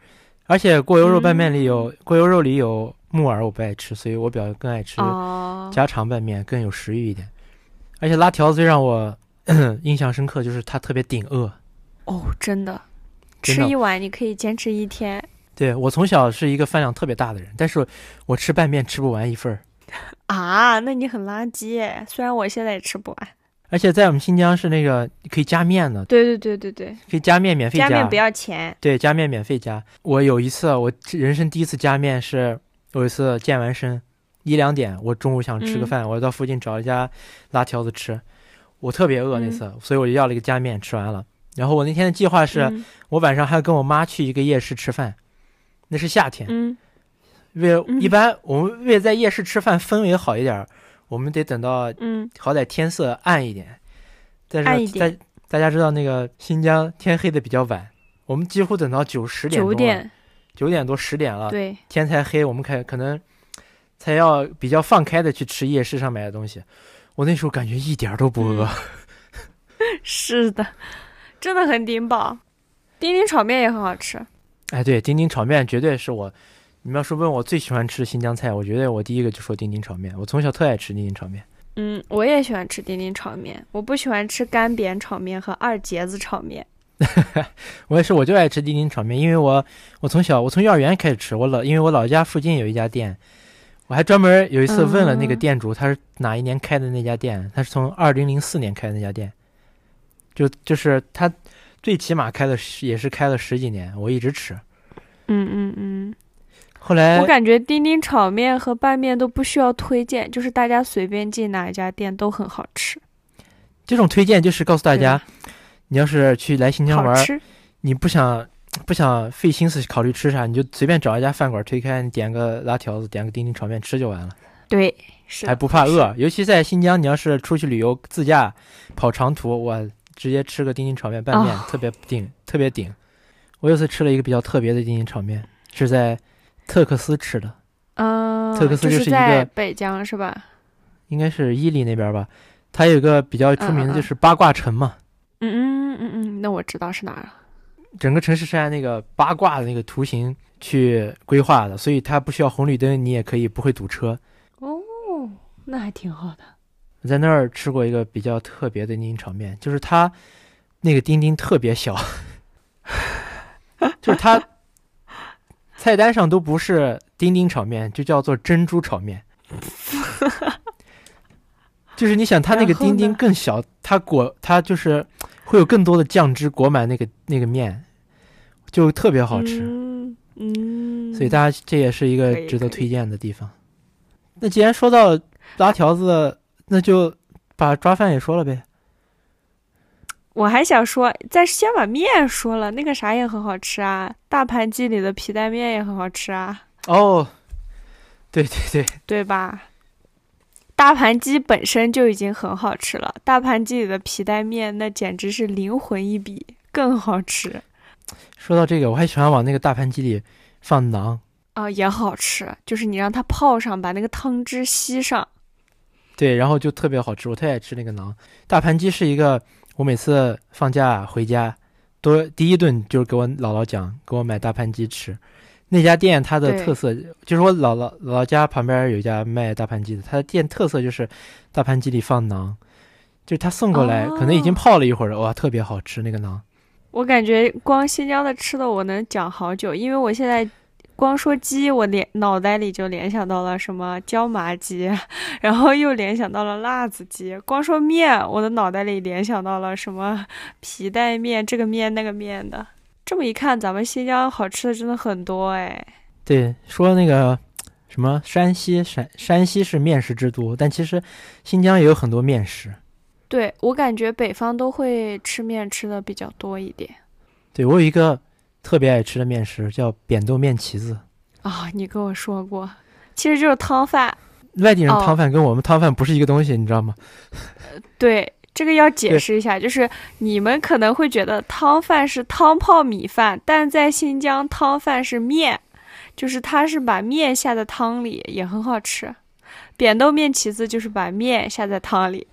而且过油肉拌面里有、过油肉里有木耳，我不爱吃，所以我比较更爱吃哦，家常拌面，更有食欲一点。而且拉条子最让我 [CLEARS THROAT] 印象深刻就是它特别顶饿。哦，真的，真的吃一碗你可以坚持一天对我从小是一个饭量特别大的人，但是我吃拌面吃不完一份儿。[LAUGHS] 啊！那你很垃圾耶，虽然我现在也吃不完。而且在我们新疆是那个可以加面的，对对对对对，可以加面免费加面不要钱。对，加面免费加。我有一次，我人生第一次加面是，有一次健完身，一两点，我中午想吃个嗯饭，我到附近找一家拉条子吃，我特别饿那嗯次，所以我就要了一个加面，吃完了。然后我那天的计划是、嗯我晚上还要跟我妈去一个夜市吃饭，那是夏天，嗯为嗯一般我们为了在夜市吃饭氛围好一点儿，我们得等到嗯，好歹天色暗一点。但是大大家知道那个新疆天黑的比较晚，我们几乎等到九十点九点九点多十点了，对，天才黑，我们开可能才要比较放开的去吃夜市上买的东西。我那时候感觉一点儿都不饿，[LAUGHS] 是的，真的很顶饱。丁丁炒面也很好吃。哎，对，丁丁炒面绝对是我，你们要是问我最喜欢吃新疆菜，我觉得我第一个就说丁丁炒面。我从小特爱吃丁丁炒面。嗯，我也喜欢吃丁丁炒面，我不喜欢吃干煸炒面和二节子炒面。[LAUGHS] 我也是，我就爱吃丁丁炒面，因为我我从小我从幼儿园开始吃，我老因为我老家附近有一家店，我还专门有一次问了那个嗯店主，他是哪一年开的那家店，他是从二零零四年开的那家店，就就是他最起码开了也是开了十几年，我一直吃。嗯嗯嗯，后来我感觉丁丁炒面和拌面都不需要推荐，就是大家随便进哪一家店都很好吃。这种推荐就是告诉大家，你要是去来新疆玩。你不想不想费心思考虑吃啥，你就随便找一家饭馆推开，你点个拉条子，点个丁丁炒面吃就完了。对，是还不怕饿。尤其在新疆，你要是出去旅游自驾跑长途，我，直接吃个丁丁炒面拌面，哦特别顶，特别顶。我有次吃了一个比较特别的丁丁炒面，是在特克斯吃的，嗯，特克斯就就是一个在北疆是吧？应该是伊犁那边吧。它有一个比较出名的就是八卦城嘛，嗯嗯嗯嗯，那我知道是哪儿了。整个城市是按那个八卦的那个图形去规划的，所以它不需要红绿灯，你也可以不会堵车。哦，那还挺好的。我在那儿吃过一个比较特别的丁丁炒面，就是它那个丁丁特别小，[LAUGHS] 就是它菜单上都不是丁丁炒面，就叫做珍珠炒面。[LAUGHS] 就是你想，它那个丁丁更小，它裹它就是会有更多的酱汁裹满那个那个面，就特别好吃。嗯嗯，所以大家这也是一个值得推荐的地方。那既然说到拉条子，那就把抓饭也说了呗。我还想说，再先把面说了，那个啥也很好吃啊，大盘鸡里的皮带面也很好吃啊，哦，对对对，对吧？大盘鸡本身就已经很好吃了，大盘鸡里的皮带面那简直是灵魂一笔，更好吃说到这个，我还喜欢往那个大盘鸡里放馕。啊、也好吃。就是你让它泡上，把那个汤汁吸上，对，然后就特别好吃，我特爱吃那个馕。大盘鸡是一个，我每次放假回家，都第一顿就是给我姥姥讲，给我买大盘鸡吃。那家店它的特色就是我姥姥姥姥家旁边有一家卖大盘鸡的，它的店特色就是大盘鸡里放馕，就是他送过来、可能已经哦泡了一会儿了，哇，特别好吃那个馕。我感觉光新疆的吃的我能讲好久，因为我现在光说鸡，我联脑袋里就联想到了什么椒麻鸡，[LAUGHS] 然后又联想到了辣子鸡。光说面，我的脑袋里联想到了什么皮带面，这个面那个面的。这么一看，咱们新疆好吃的真的很多哎。对，说那个什么山西山山西是面食之都，但其实新疆也有很多面食。对我感觉北方都会吃面吃的比较多一点对我有一个特别爱吃的面食叫扁豆面旗子。啊、你跟我说过，其实就是汤饭。外地人哦汤饭跟我们汤饭不是一个东西，你知道吗？对，这个要解释一下，就是你们可能会觉得汤饭是汤泡米饭，但在新疆汤饭是面，就是它是把面下在汤里，也很好吃。扁豆面旗子就是把面下在汤里，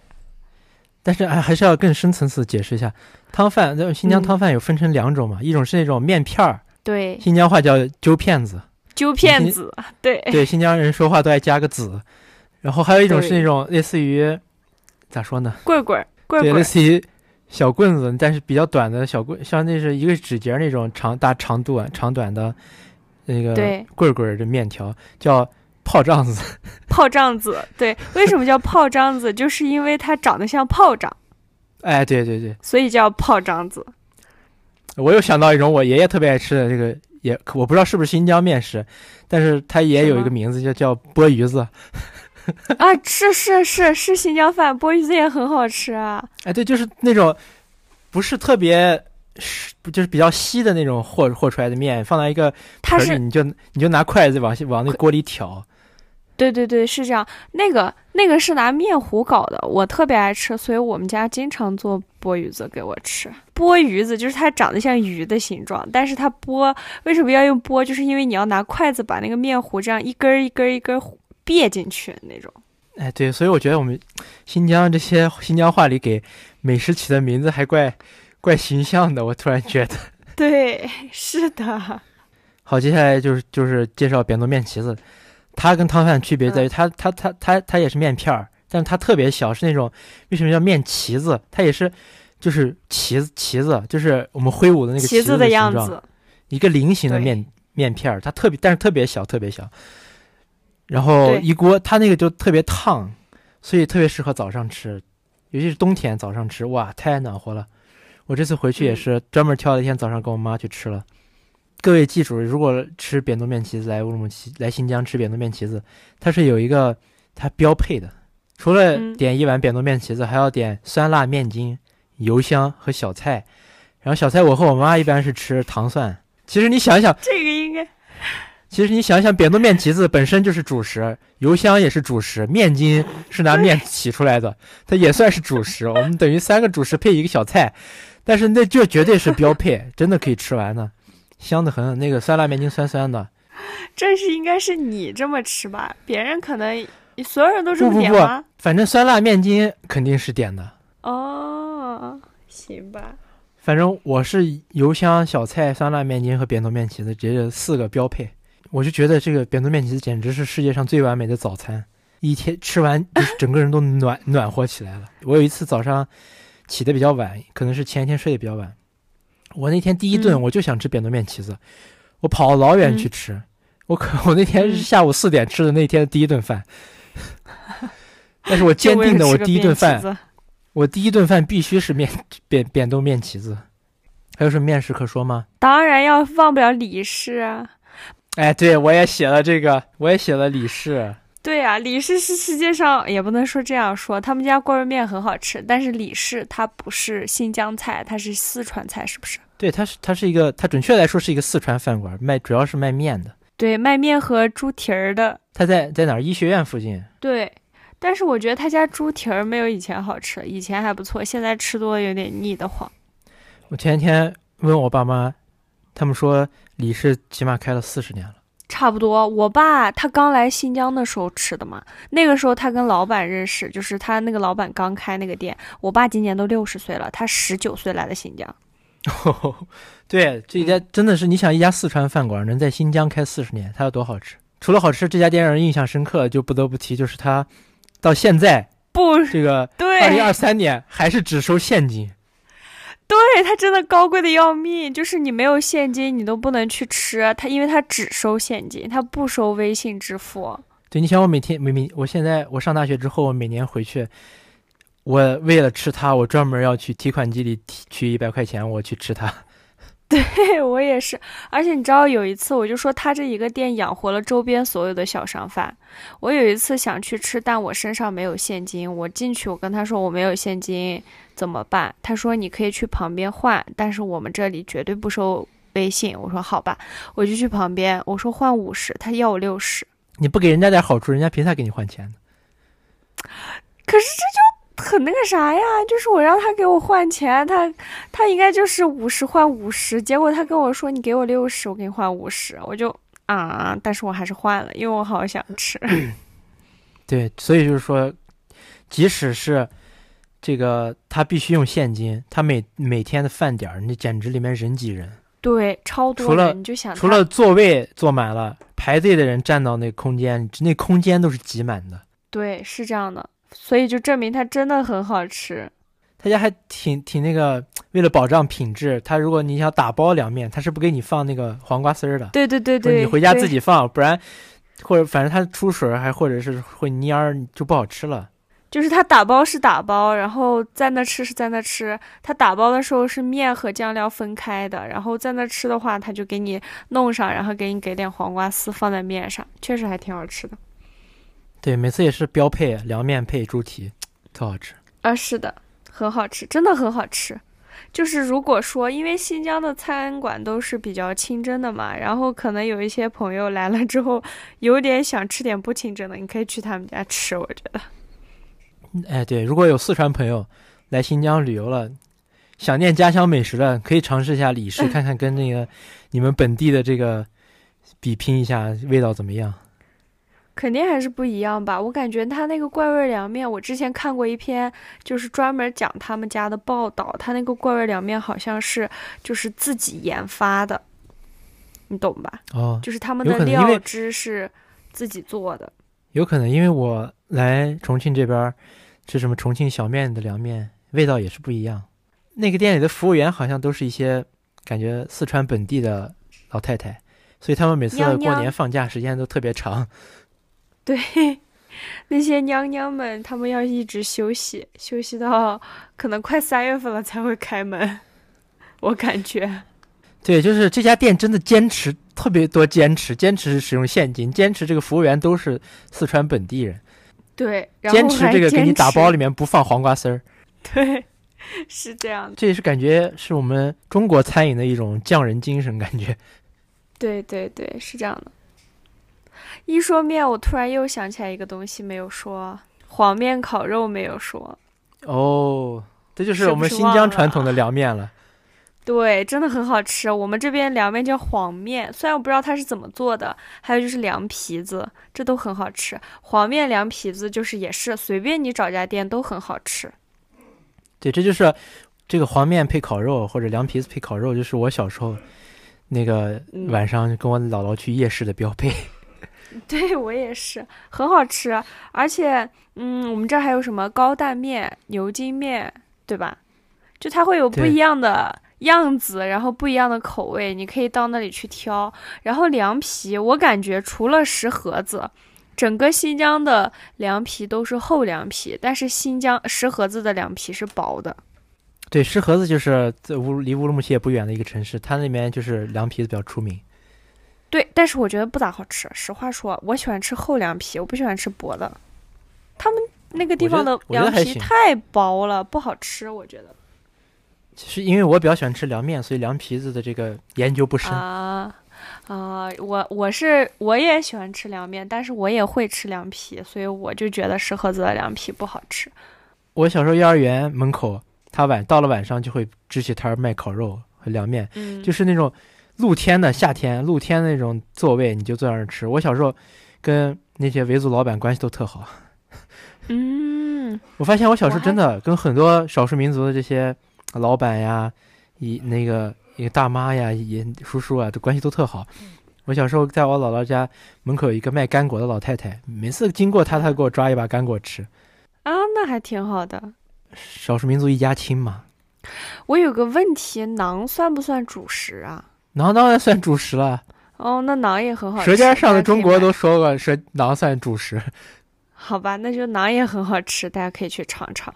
但是还还是要更深层次解释一下，汤饭，新疆嗯。汤饭有分成两种嘛，一种是那种面片儿，对，新疆话叫揪片子，揪片子，对，对，新疆人说话都爱加个子，然后还有一种是那种类似于咋说呢？棍棍儿，棍，棍儿，类似于小棍子，但是比较短的小棍，像那是一个指节那种长大长短长短的那个棍棍儿的面条，叫炮仗子。炮仗子，对，为什么叫炮仗子？[LAUGHS] 就是因为它长得像炮仗，哎，对对对，所以叫炮仗子。我又想到一种我爷爷特别爱吃的这个，也我不知道是不是新疆面食，但是它也有一个名字叫叫钵盂子。啊，是是是是新疆饭，钵盂子也很好吃啊。哎，对，就是那种不是特别。是就是比较稀的那种和和出来的面，放在一个它是盆里，你就你就拿筷子往往那锅里挑。对对对，是这样。那个那个是拿面糊搞的，我特别爱吃，所以我们家经常做钵鱼子给我吃。钵鱼子就是它长得像鱼的形状，但是它钵为什么要用钵？就是因为你要拿筷子把那个面糊这样一根儿一根儿一根儿别进去那种。哎，对，所以我觉得我们新疆这些新疆话里给美食起的名字还怪怪形象的。我突然觉得，对，是的，[LAUGHS] 好，接下来就是就是介绍扁豆面旗子，它跟汤饭区别在于嗯它它它它它也是面片儿，但是它特别小，是那种为什么叫面旗子？它也是就是旗子旗子，就是我们挥舞的那个旗子的子形状，样子。一个菱形的面面片儿，它特别但是特别小特别小，然后一锅它那个就特别烫，所以特别适合早上吃，尤其是冬天早上吃，哇，太暖和了。我这次回去也嗯是专门挑了一天早上跟我妈去吃了。各位记住，如果吃扁豆面旗子来乌鲁木齐来新疆吃扁豆面旗子，它是有一个它标配的，除了嗯点一碗扁豆面旗子，还要点酸辣面筋、油香和小菜。然后小菜我和我妈一般是吃糖蒜。其实你想想，这个应该 [LAUGHS] 其实你想想，扁豆面旗子本身就是主食，油香也是主食，面筋是拿面起出来的，它也算是主食。[LAUGHS] 我们等于三个主食配一个小菜，但是那这绝对是标配，真的可以吃完的，香的很。那个酸辣面筋酸酸的，这是应该是你这么吃吧？别人可能所有人都这么不不不点吗？反正酸辣面筋肯定是点的。哦，行吧。反正我是油香小菜、酸辣面筋和扁豆面旗子，这四个标配。我就觉得这个扁豆面旗子简直是世界上最完美的早餐，一天吃完，就是整个人都暖暖和起来了。我有一次早上起的比较晚，可能是前一天睡得比较晚，我那天第一顿嗯我就想吃扁豆面旗子，我跑老远去吃。我可我那天是嗯下午四点吃的那天的第一顿饭，[LAUGHS] 但是我坚定的我第一顿饭我第一顿饭必须是面扁扁豆面旗子，还有什么面食可说吗？当然要忘不了李氏啊。哎，对我也写了这个，我也写了李氏。对呀、李氏是世界上也不能说这样说，他们家棍儿面很好吃，但是李氏它不是新疆菜，它是四川菜，是不是？对，它是它是一个，它准确来说是一个四川饭馆，卖主要是卖面的。对，卖面和猪蹄儿的。它在在哪儿？医学院附近。对，但是我觉得他家猪蹄儿没有以前好吃，以前还不错，现在吃多了有点腻得慌。我前天问我爸妈，他们说李氏起码开了四十年了。差不多，我爸他刚来新疆的时候吃的嘛，那个时候他跟老板认识，就是他那个老板刚开那个店。我爸今年都六十岁了，他十九岁来的新疆。[LAUGHS] 对，这家真的是，你想一家四川饭馆能在新疆开四十年，它有多好吃？除了好吃，这家店让人印象深刻，就不得不提，就是它到现在不这个对，二零二三年还是只收现金。对它真的高贵的要命，就是你没有现金你都不能去吃它，因为它只收现金，它不收微信支付。对，你想我每天每每，我现在我上大学之后，我每年回去，我为了吃它，我专门要去提款机里提取一百块钱，我去吃它。[LAUGHS] 对我也是，而且你知道有一次，我就说他这一个店养活了周边所有的小商贩。我有一次想去吃，但我身上没有现金，我进去我跟他说我没有现金怎么办？他说你可以去旁边换，但是我们这里绝对不收微信。我说好吧，我就去旁边，我说换五十，他要我六十。你不给人家点好处，人家凭啥给你换钱呢？可是这就很那个啥呀，就是我让他给我换钱，他他应该就是五十换五十，结果他跟我说你给我六十，我给你换五十，我就啊，但是我还是换了，因为我好想吃。[COUGHS] 对，所以就是说，即使是这个他必须用现金，他每每天的饭点儿，那简直里面人挤人，对，超多除了人，你就想除了座位坐满了，排队的人站到那空间，那空间都是挤满的。对是这样的，所以就证明它真的很好吃。他家还挺挺那个，为了保障品质，他如果你想打包凉面，他是不给你放那个黄瓜丝儿的，对对对对，你回家自己放，不然或者反正它出水儿还或者是会蔫儿，就不好吃了。就是他打包是打包，然后在那吃是在那吃。他打包的时候是面和酱料分开的，然后在那吃的话，他就给你弄上，然后给你给点黄瓜丝放在面上，确实还挺好吃的。对，每次也是标配凉面配猪蹄，特好吃。啊，是的，很好吃，真的很好吃。就是如果说，因为新疆的餐馆都是比较清真的嘛，然后可能有一些朋友来了之后，有点想吃点不清真的，你可以去他们家吃，我觉得。哎，对，如果有四川朋友来新疆旅游了，想念家乡美食了，可以尝试一下李氏，[LAUGHS] 看看跟那个你们本地的这个比拼一下，味道怎么样？肯定还是不一样吧？我感觉他那个怪味凉面，我之前看过一篇，就是专门讲他们家的报道，他那个怪味凉面好像是就是自己研发的，你懂吧？哦，就是他们的料汁是自己做的。有可能因为我来重庆这边儿吃什么重庆小面的凉面，味道也是不一样。那个店里的服务员好像都是一些感觉四川本地的老太太，所以他们每次过年放假时间都特别长。对，那些娘娘们，她们要一直休息，休息到可能快三月份了才会开门。我感觉，对，就是这家店真的坚持特别多，坚持坚持使用现金，坚持这个服务员都是四川本地人，对，然后坚持还这个给你打包里面不放黄瓜丝儿，对，是这样的。这也是感觉是我们中国餐饮的一种匠人精神，感觉。对对对，是这样的。一说面，我突然又想起来一个东西没有说，黄面烤肉没有说。哦，这就是是我们新疆传统的凉面了。对，真的很好吃。我们这边凉面叫黄面，虽然我不知道它是怎么做的。还有就是凉皮子，这都很好吃。黄面凉皮子就是也是随便你找家店都很好吃。对，这就是这个黄面配烤肉或者凉皮子配烤肉，就是我小时候那个嗯晚上跟我姥姥去夜市的标配。[LAUGHS] 对我也是，很好吃。而且，嗯，我们这儿还有什么高蛋面、牛筋面，对吧？就它会有不一样的样子，然后不一样的口味，你可以到那里去挑。然后凉皮，我感觉除了石河子，整个新疆的凉皮都是厚凉皮，但是新疆石河子的凉皮是薄的。对，石河子就是在乌离乌鲁木齐也不远的一个城市，它那边就是凉皮子比较出名。对，但是我觉得不咋好吃。实话说，我喜欢吃厚凉皮，我不喜欢吃薄的。他们那个地方的凉皮太薄了，不好吃，我觉得。其实因为我比较喜欢吃凉面，所以凉皮子的这个研究不深。啊啊！我我是我也喜欢吃凉面，但是我也会吃凉皮，所以我就觉得石河子的凉皮不好吃。我小时候幼儿园门口，他晚到了晚上就会支起摊儿卖烤肉和凉面，嗯，就是那种露天的夏天露天那种座位，你就坐在那儿吃。我小时候跟那些维族老板关系都特好。嗯我发现我小时候真的跟很多少数民族的这些老板呀，一那个一个大妈呀、爷叔叔啊，都关系都特好。我小时候在我姥姥家门口有一个卖干果的老太太，每次经过她，她给我抓一把干果吃。啊，那还挺好的。少数民族一家亲嘛，我有个问题，馕算不算主食啊？馕当然算主食了。哦，那馕也很好吃。舌尖上的中国都说过，说馕算主食。好吧，那就馕也很好吃，大家可以去尝尝。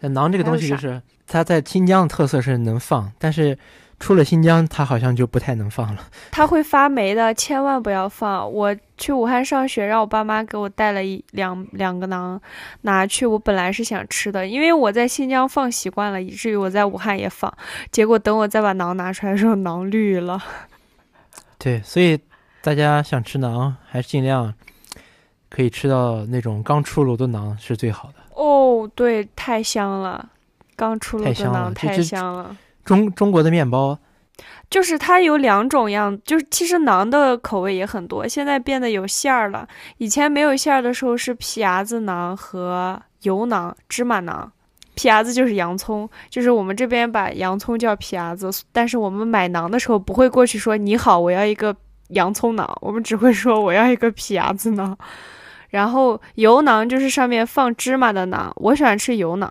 但馕这个东西就是它在新疆的特色是能放，但是出了新疆它好像就不太能放了。它会发霉的，千万不要放。我去武汉上学，让我爸妈给我带了一两两个馕，拿去。我本来是想吃的，因为我在新疆放习惯了，以至于我在武汉也放。结果等我再把馕拿出来的时候，馕绿了。对，所以大家想吃馕，还是尽量可以吃到那种刚出炉的馕是最好的。哦，对，太香了，刚出炉的馕太香了。中中国的面包，就是它有两种样，就是其实馕的口味也很多，现在变得有馅儿了。以前没有馅儿的时候是皮牙子馕和油馕、芝麻馕。皮牙子就是洋葱，就是我们这边把洋葱叫皮牙子，但是我们买馕的时候不会过去说你好，我要一个洋葱馕，我们只会说我要一个皮牙子馕。然后油馕就是上面放芝麻的馕，我喜欢吃油馕。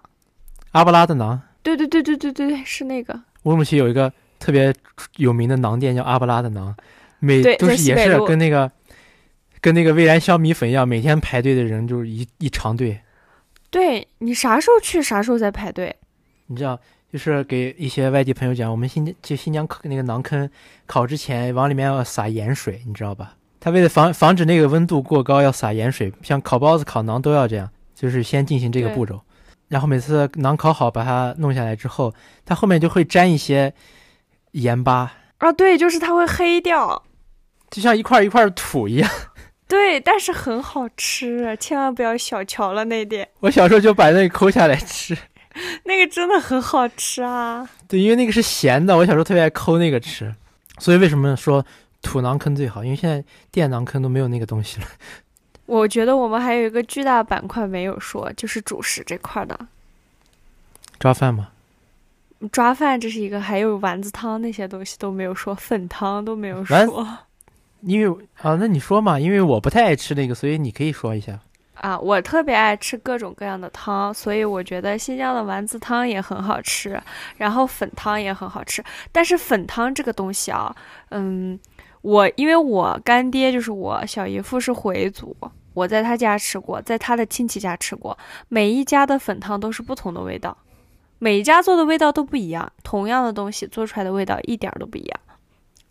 阿布拉的馕。对对对对对对对，是那个。乌鲁木齐有一个特别有名的馕店叫阿布拉的馕，每都是也是跟那个跟那个味来香米粉一样，每天排队的人就是一一长队。对你啥时候去，啥时候再排队。你知道，就是给一些外地朋友讲，我们新就新疆那个馕坑烤之前，往里面要撒盐水，你知道吧？他为了防防止那个温度过高，要撒盐水，像烤包子、烤馕都要这样，就是先进行这个步骤。然后每次馕烤好，把它弄下来之后，它后面就会沾一些盐巴，啊，对，就是它会黑掉。就像一块一块土一样。对，但是很好吃，千万不要小瞧了那点，我小时候就把那个抠下来吃，那个真的很好吃啊。对，因为那个是咸的，我小时候特别爱抠那个吃。所以为什么说土馕坑最好？因为现在电馕坑都没有那个东西了。我觉得我们还有一个巨大板块没有说，就是主食这块的抓饭吗，抓饭，这是一个，还有丸子汤那些东西都没有说，粉汤都没有说因为啊，那你说嘛，因为我不太爱吃那个，所以你可以说一下。啊。我特别爱吃各种各样的汤，所以我觉得新疆的丸子汤也很好吃，然后粉汤也很好吃。但是粉汤这个东西啊，嗯，我因为我干爹就是我小姨夫是回族，我在他家吃过，在他的亲戚家吃过，每一家的粉汤都是不同的味道，每一家做的味道都不一样，同样的东西做出来的味道一点都不一样，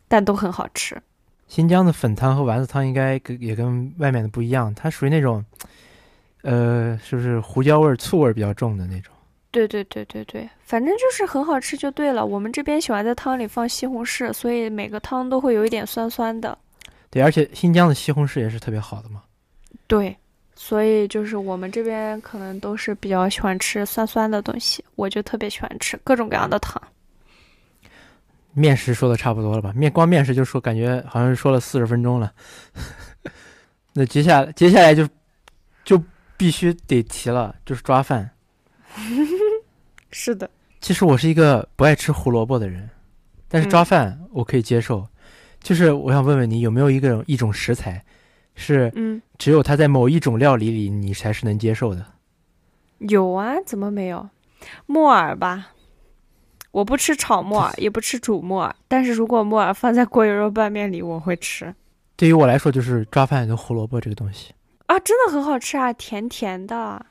但都很好吃。新疆的粉汤和丸子汤应该跟也跟外面的不一样，它属于那种，呃，是不是胡椒味儿、醋味儿比较重的那种？对对对对对，反正就是很好吃就对了。我们这边喜欢在汤里放西红柿，所以每个汤都会有一点酸酸的。对，而且新疆的西红柿也是特别好的嘛。对，所以就是我们这边可能都是比较喜欢吃酸酸的东西，我就特别喜欢吃各种各样的汤。面食说的差不多了吧？面光面食就说感觉好像是说了四十分钟了。[LAUGHS] 那接下来接下来就就必须得提了，就是抓饭。[LAUGHS] 是的，其实我是一个不爱吃胡萝卜的人，但是抓饭我可以接受。就是我想问问你，有没有一个一种食材，是嗯，只有它在某一种料理里你才是能接受的？有啊，怎么没有？木耳吧，我不吃炒木耳，也不吃煮木耳，但是如果木耳放在锅油肉拌面里，我会吃对于我来说，就是抓饭跟胡萝卜这个东西。啊，真的很好吃啊，甜甜的。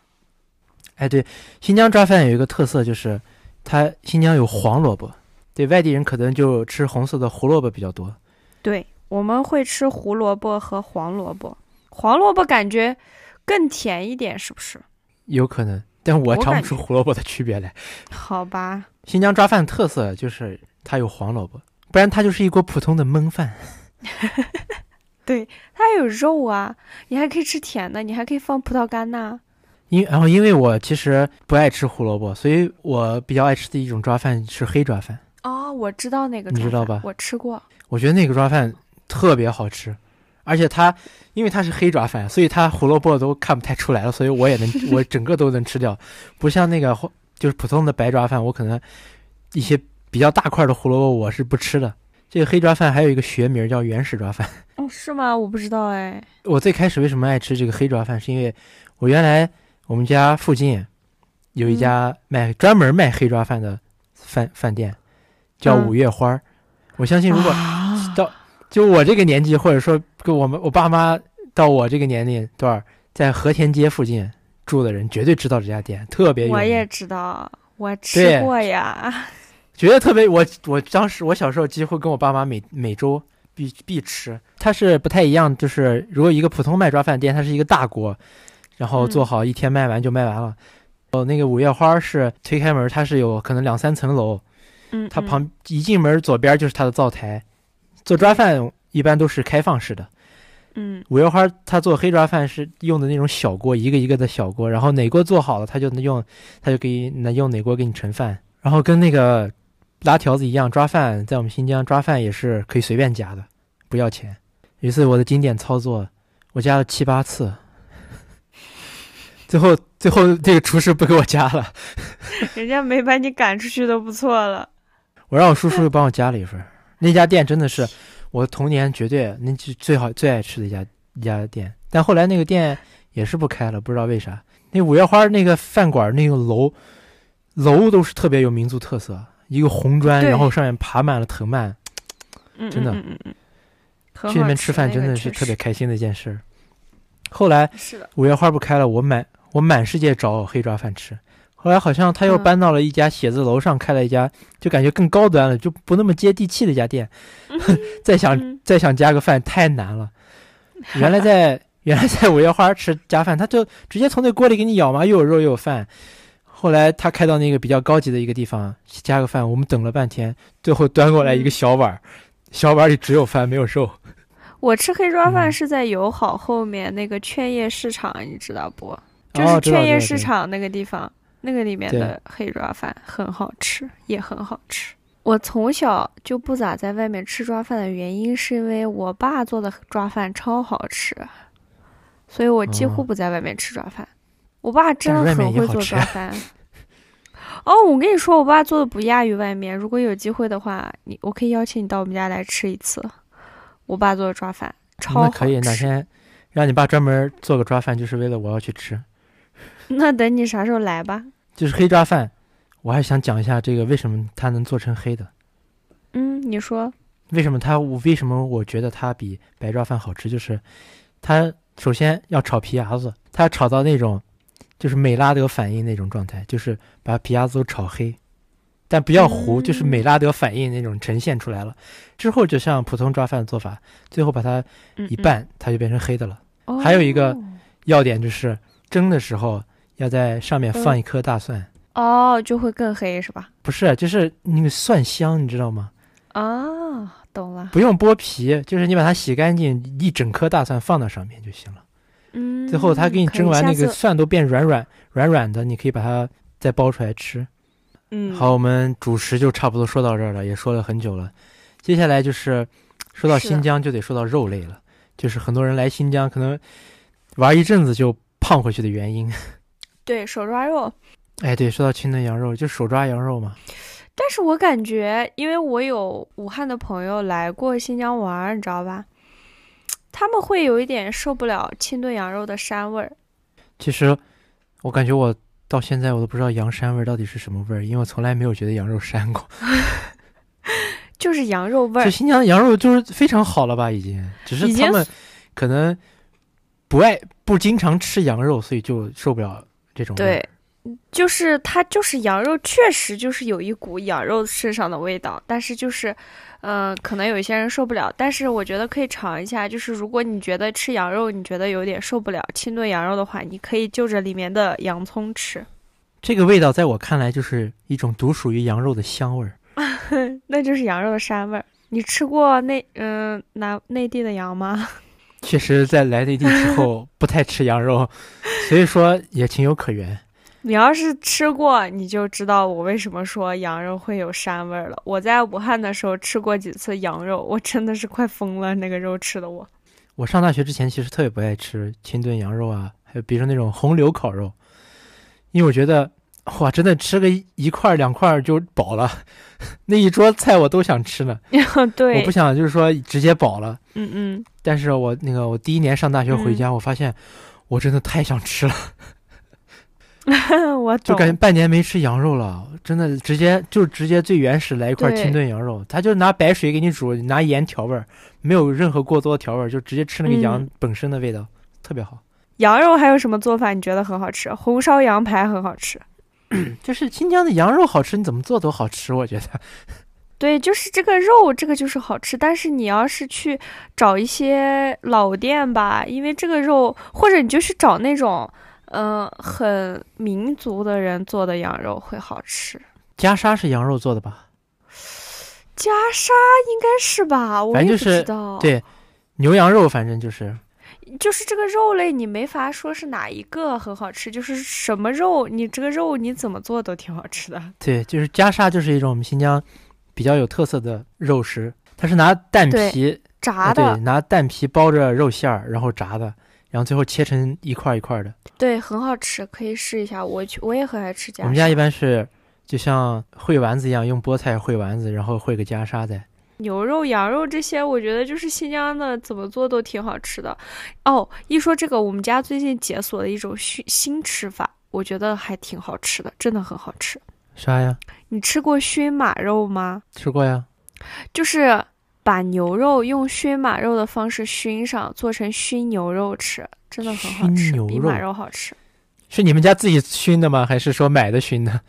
哎，对，新疆抓饭有一个特色，就是它新疆有黄萝卜，对外地人可能就吃红色的胡萝卜比较多。对，我们会吃胡萝卜和黄萝卜，黄萝卜感觉更甜一点，是不是？有可能，但我尝不出胡萝卜的区别来。[LAUGHS] 好吧，新疆抓饭特色就是它有黄萝卜，不然它就是一锅普通的焖饭。[LAUGHS] 对它还有肉啊，你还可以吃甜的，你还可以放葡萄干呐、因然后因为我其实不爱吃胡萝卜，所以我比较爱吃的一种抓饭是黑抓饭。哦，我知道那个，你知道吧我吃过。我觉得那个抓饭特别好吃，而且它因为它是黑抓饭，所以它胡萝卜都看不太出来了，所以我也能 [LAUGHS] 我整个都能吃掉，不像那个就是普通的白抓饭，我可能一些比较大块的胡萝卜我是不吃的。这个黑抓饭还有一个学名叫原始抓饭。哦，是吗？我不知道哎。我最开始为什么爱吃这个黑抓饭，是因为我原来我们家附近有一家卖、专门卖黑抓饭的饭饭店，叫嗯。五月花儿。我相信如果啊。到就我这个年纪，或者说跟我们我爸妈到我这个年龄段儿，在和田街附近住的人，绝对知道这家店，特别有名。我也知道，我吃过呀。觉得特别，我我当时我小时候几乎跟我爸妈每每周必必吃，它是不太一样，就是如果一个普通卖抓饭店，它是一个大锅，然后做好一天卖完就卖完了。哦，那个五月花是推开门，它是有可能两三层楼，嗯，嗯它旁一进门左边就是它的灶台，做抓饭一般都是开放式的。嗯五月花它做黑抓饭是用的那种小锅，一个一个的小锅，然后哪锅做好了，它就能用，它就给你能用哪锅给你盛饭，然后跟那个拉条子一样，抓饭在我们新疆抓饭也是可以随便加的，不要钱。有一次我的经典操作，我加了七八次，最后最后这个厨师不给我加了，[LAUGHS] 人家没把你赶出去都不错了。我让我叔叔又帮我加了一份儿。那家店真的是我童年绝对那是最好最爱吃的一家一家店，但后来那个店也是不开了，不知道为啥。那五月花那个饭馆那个楼楼都是特别有民族特色，一个红砖，然后上面爬满了藤蔓，嗯，真的嗯嗯嗯嗯，很去那边吃饭真的是特别开心的一件事儿。后来是的。五月花不开了，我满我满世界找黑抓饭吃。后来好像他又嗯搬到了一家写字楼上，开了一家就感觉更高端了，就不那么接地气的一家店。[LAUGHS] 再想嗯再想加个饭太难了。原来在原来在五月花吃加饭，他就直接从那锅里给你舀嘛，又有肉又有饭。后来他开到那个比较高级的一个地方加个饭，我们等了半天，最后端过来一个小碗儿，小碗里只有饭没有肉。我吃黑抓饭嗯是在友好后面那个劝业市场，你知道不？就哦是劝业市场那个地方，那个里面的黑抓饭很好吃，也很好吃。我从小就不咋在外面吃抓饭的原因，是因为我爸做的抓饭超好吃，所以我几乎哦不在外面吃抓饭。我爸真的很会做抓饭。[LAUGHS] 哦，我跟你说，我爸做的不亚于外面。如果有机会的话，你我可以邀请你到我们家来吃一次。我爸做的抓饭超好吃。那可以，哪天让你爸专门做个抓饭，就是为了我要去吃。[LAUGHS] 那等你啥时候来吧。就是黑抓饭，我还想讲一下这个为什么它能做成黑的，嗯，你说，为什么它我为什么我觉得它比白抓饭好吃，就是它首先要炒皮牙子，它要炒到那种就是美拉德反应那种状态，就是把皮牙子都炒黑，但不要糊，就是嗯美拉德反应那种呈现出来了。之后就像普通抓饭的做法，最后把它嗯一拌，它就变成黑的了。嗯还有一个哦要点就是蒸的时候要在上面放嗯一颗大蒜，哦，就会更黑是吧？不是，就是那个蒜香，你知道吗？啊，懂了。不用剥皮，就是你把它洗干净，一整颗大蒜放到上面就行了。嗯，最后它给你蒸完，那个蒜都变软软软软的，你可以把它再剥出来吃。嗯，好，我们主食就差不多说到这儿了，也说了很久了。接下来就是说到新疆，就得说到肉类了，就是很多人来新疆可能玩一阵子就胖回去的原因。[LAUGHS] 对手抓肉，哎，对，说到清炖羊肉，就手抓羊肉嘛。但是我感觉，因为我有武汉的朋友来过新疆玩儿，你知道吧？他们会有一点受不了清炖羊肉的膻味儿。其实我感觉我到现在我都不知道羊膻味儿到底是什么味儿，因为我从来没有觉得羊肉膻过。[LAUGHS] 就是羊肉味就儿，新疆的羊肉就是非常好了吧，已经，只是他们可能不爱不经常吃羊肉，所以就受不了这种。对，就是它就是羊肉，确实就是有一股羊肉身上的味道，但是就是，嗯、可能有一些人受不了，但是我觉得可以尝一下。就是如果你觉得吃羊肉你觉得有点受不了清炖羊肉的话，你可以就着里面的洋葱吃，这个味道在我看来就是一种独属于羊肉的香味儿。[LAUGHS] 那就是羊肉的膻味儿。你吃过内嗯南内地的羊吗？确实，在来内地之后 [LAUGHS] 不太吃羊肉，所以说也情有可原。你要是吃过，你就知道我为什么说羊肉会有膻味儿了。我在武汉的时候吃过几次羊肉，我真的是快疯了，那个肉吃的我。我上大学之前其实特别不爱吃清炖羊肉啊，还有比如说那种红柳烤肉，因为我觉得哇，真的吃个一块儿两块儿就饱了，[LAUGHS] 那一桌菜我都想吃呢。[LAUGHS] [LAUGHS] 对，我不想就是说直接饱了，嗯嗯，但是我那个我第一年上大学回家，我发现我真的太想吃了，我。就感觉半年没吃羊肉了，真的直接就直接最原始来一块清炖羊肉，他就拿白水给你煮，拿盐调味儿，没有任何过多的调味儿，就直接吃那个羊嗯本身的味道，特别好。羊肉还有什么做法你觉得很好吃？红烧羊排很好吃。[CLEARS THROAT] 就是新疆的羊肉好吃，你怎么做都好吃，我觉得。[LAUGHS] 对，就是这个肉，这个就是好吃。但是你要是去找一些老店吧，因为这个肉，或者你就去找那种，嗯、很民族的人做的羊肉会好吃。袈裟是羊肉做的吧？袈裟应该是吧，我也不知道。，对，牛羊肉反正就是就是这个肉类，你没法说是哪一个很好吃，就是什么肉，你这个肉你怎么做都挺好吃的。对，就是袈裟就是一种我们新疆比较有特色的肉食，它是拿蛋皮炸啊，的，对，拿蛋皮包着肉馅儿，然后炸的，然后最后切成一块儿一块儿的。对，很好吃，可以试一下。我去，我也很爱吃袈裟。我们家一般是就像烩丸子一样，用菠菜烩丸子，然后烩个袈裟在。牛肉、羊肉这些，我觉得就是新疆的，怎么做都挺好吃的。哦，一说这个，我们家最近解锁了一种新新吃法，我觉得还挺好吃的，真的很好吃。啥呀？你吃过熏马肉吗？吃过呀？就是把牛肉用熏马肉的方式熏上，做成熏牛肉吃，真的很好熏吃，牛比马肉肉好吃。是你们家自己熏的吗？还是说买的熏的？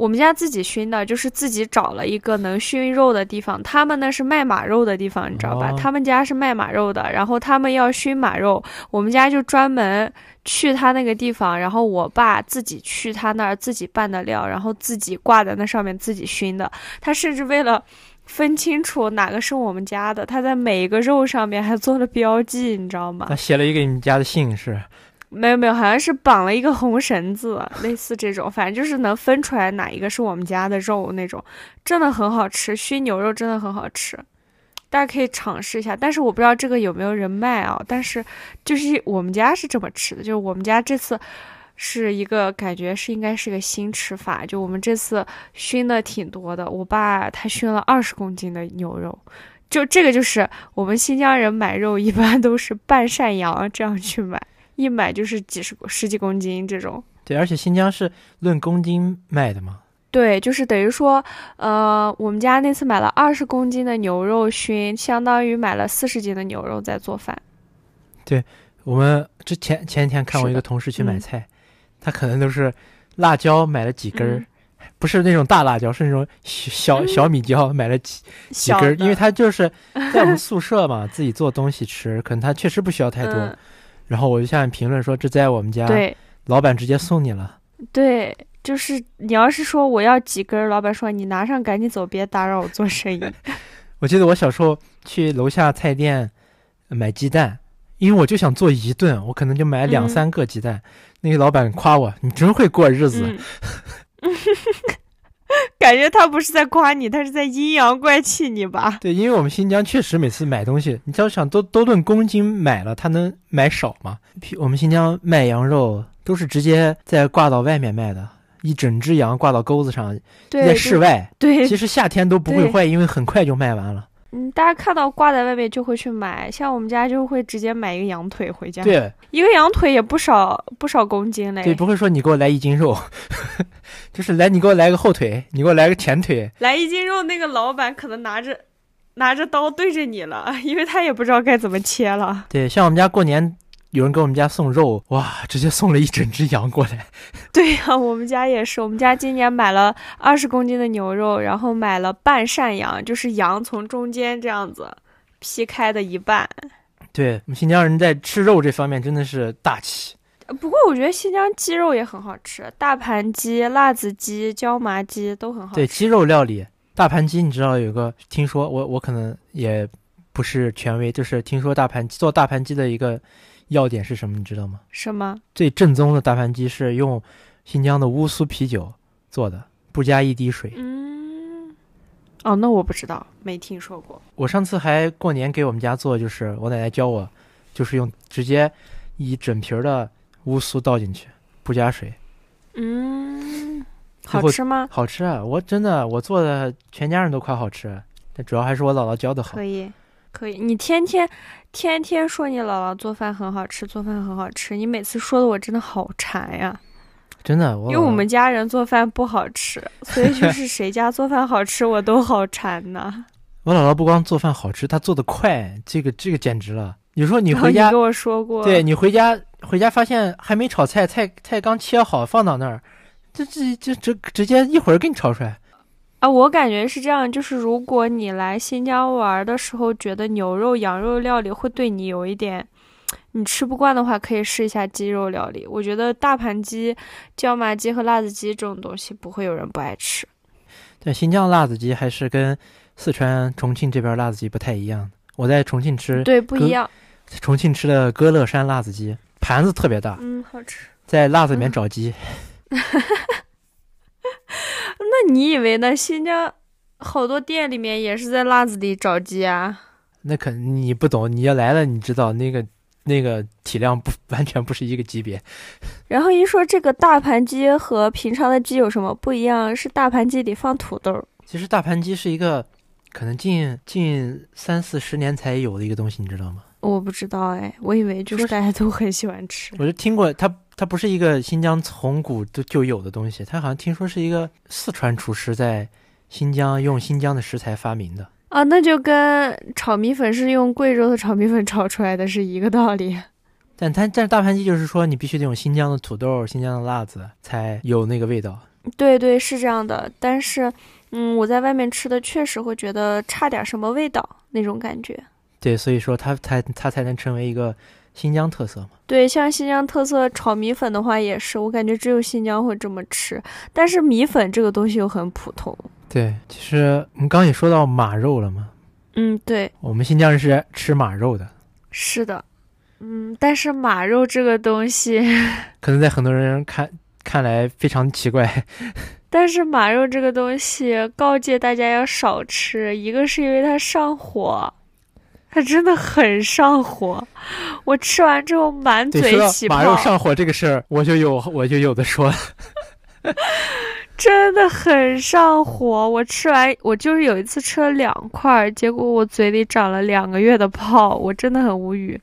我们家自己熏的，就是自己找了一个能熏肉的地方。他们那是卖马肉的地方，你知道吧？哦他们家是卖马肉的，然后他们要熏马肉，我们家就专门去他那个地方，然后我爸自己去他那儿自己拌的料，然后自己挂在那上面自己熏的。他甚至为了分清楚哪个是我们家的，他在每一个肉上面还做了标记，你知道吗他？写了一个你们家的姓是？没有没有，好像是绑了一个红绳子，[LAUGHS] 类似这种，反正就是能分出来哪一个是我们家的肉那种，真的很好吃，熏牛肉真的很好吃，大家可以尝试一下。但是我不知道这个有没有人卖啊，但是就是我们家是这么吃的，就是我们家这次是一个感觉是应该是个新吃法，就我们这次熏的挺多的，我爸他熏了二十公斤的牛肉。就这个就是我们新疆人买肉一般都是半扇羊这样去买，一买就是几十十几公斤这种。对，而且新疆是论公斤卖的嘛。对，就是等于说，呃，我们家那次买了二十公斤的牛肉熏，相当于买了四十斤的牛肉在做饭。对我们之前前几天看我一个同事去买嗯菜，他可能都是辣椒买了几根儿，嗯不是那种大辣椒，是那种小小米椒买了几几根儿，因为他就是 [LAUGHS] 在我们宿舍嘛，自己做东西吃，可能他确实不需要太多。嗯、然后我就下面评论说，这在我们家对老板直接送你了。对，就是你要是说我要几根儿，老板说你拿上赶紧走，别打扰我做生意。[LAUGHS] [LAUGHS] 我记得我小时候去楼下菜店买鸡蛋，因为我就想做一顿，我可能就买两嗯三个鸡蛋。那个老板夸我，你真会过日子。嗯，[LAUGHS] [LAUGHS] 感觉他不是在夸你，他是在阴阳怪气你吧？对，因为我们新疆确实每次买东西，你只要想都都论公斤买了，他能买少吗？我们新疆卖羊肉都是直接在挂到外面卖的，一整只羊挂到钩子上，对，在室外。对，其实夏天都不会坏，因为很快就卖完了。嗯，大家看到挂在外面就会去买，像我们家就会直接买一个羊腿回家。，对一个羊腿也不少不少公斤嘞。对，不会说你给我来一斤肉，[LAUGHS] 就是来你给我来个后腿，你给我来个前腿。来一斤肉，那个老板可能拿着拿着刀对着你了，因为他也不知道该怎么切了。对，像我们家过年有人给我们家送肉，哇，直接送了一整只羊过来。[LAUGHS] 对呀、我们家也是，我们家今年买了二十公斤的牛肉，然后买了半扇羊，就是羊从中间这样子劈开的一半。对我们新疆人在吃肉这方面真的是大气。呃不过我觉得新疆鸡肉也很好吃，大盘鸡、辣子鸡、椒麻鸡都很好吃。对鸡肉料理，大盘鸡你知道有个听说我我可能也不是权威，就是听说大盘鸡做大盘鸡的一个要点是什么，你知道吗？什么？最正宗的大盘鸡是用新疆的乌苏啤酒做的，不加一滴水。嗯，哦，那我不知道，没听说过。我上次还过年给我们家做，就是我奶奶教我，就是用直接一整瓶儿的乌苏倒进去，不加水，嗯，好吃吗？好吃啊！我真的我做的全家人都夸好吃，但主要还是我姥姥教的好可。以，可以。你天天天天说你姥姥做饭很好吃，做饭很好吃，你每次说的我真的好馋呀。真的，我因为我们家人做饭不好吃，所以就是谁家做饭好吃，[LAUGHS] 我都好馋呐。我姥姥不光做饭好吃，她做的快，这个这个简直了。你说你回家跟，我说过，对你回家回家发现还没炒菜，菜菜刚切好放到那儿，这这这直直接一会儿给你炒出来。啊，我感觉是这样，就是如果你来新疆玩的时候，觉得牛肉、羊肉料理会对你有一点你吃不惯的话，可以试一下鸡肉料理。我觉得大盘鸡、椒麻鸡和辣子鸡这种东西不会有人不爱吃。对，新疆辣子鸡还是跟四川、重庆这边辣子鸡不太一样。我在重庆吃，对，不一样。重庆吃的歌乐山辣子鸡，盘子特别大，嗯，好吃。在辣子里面嗯找鸡。[LAUGHS] 那你以为呢？新疆好多店里面也是在辣子里找鸡啊。那可你不懂，你要来了，你知道那个那个体量不完全不是一个级别。然后一说这个大盘鸡和平常的鸡有什么不一样？是大盘鸡里放土豆。其实大盘鸡是一个可能近近三四十年才有的一个东西，你知道吗？我不知道哎，我以为就是大家都很喜欢吃。我就听过，它它不是一个新疆从古就就有的东西，它好像听说是一个四川厨师在新疆用新疆的食材发明的。啊，那就跟炒米粉是用贵州的炒米粉炒出来的是一个道理。[LAUGHS] 但它但是大盘鸡就是说，你必须得用新疆的土豆、新疆的辣子才有那个味道。对对，是这样的。但是，嗯，我在外面吃的确实会觉得差点什么味道那种感觉。对，所以说它才它才能成为一个新疆特色嘛。对，像新疆特色炒米粉的话，也是我感觉只有新疆会这么吃。但是米粉这个东西又很普通。对，其实我们刚刚也说到马肉了嘛，嗯，对，我们新疆人是吃马肉的，是的。嗯，但是马肉这个东西，可能在很多人看看来非常奇怪。[LAUGHS] 但是马肉这个东西，告诫大家要少吃。一个是因为它上火，它真的很上火。我吃完之后满，嘴起泡，马肉上火这个事儿，我就有我就有的说了。[LAUGHS] 真的很上火。我吃完，我就是有一次吃了两块儿，结果我嘴里长了两个月的泡，我真的很无语。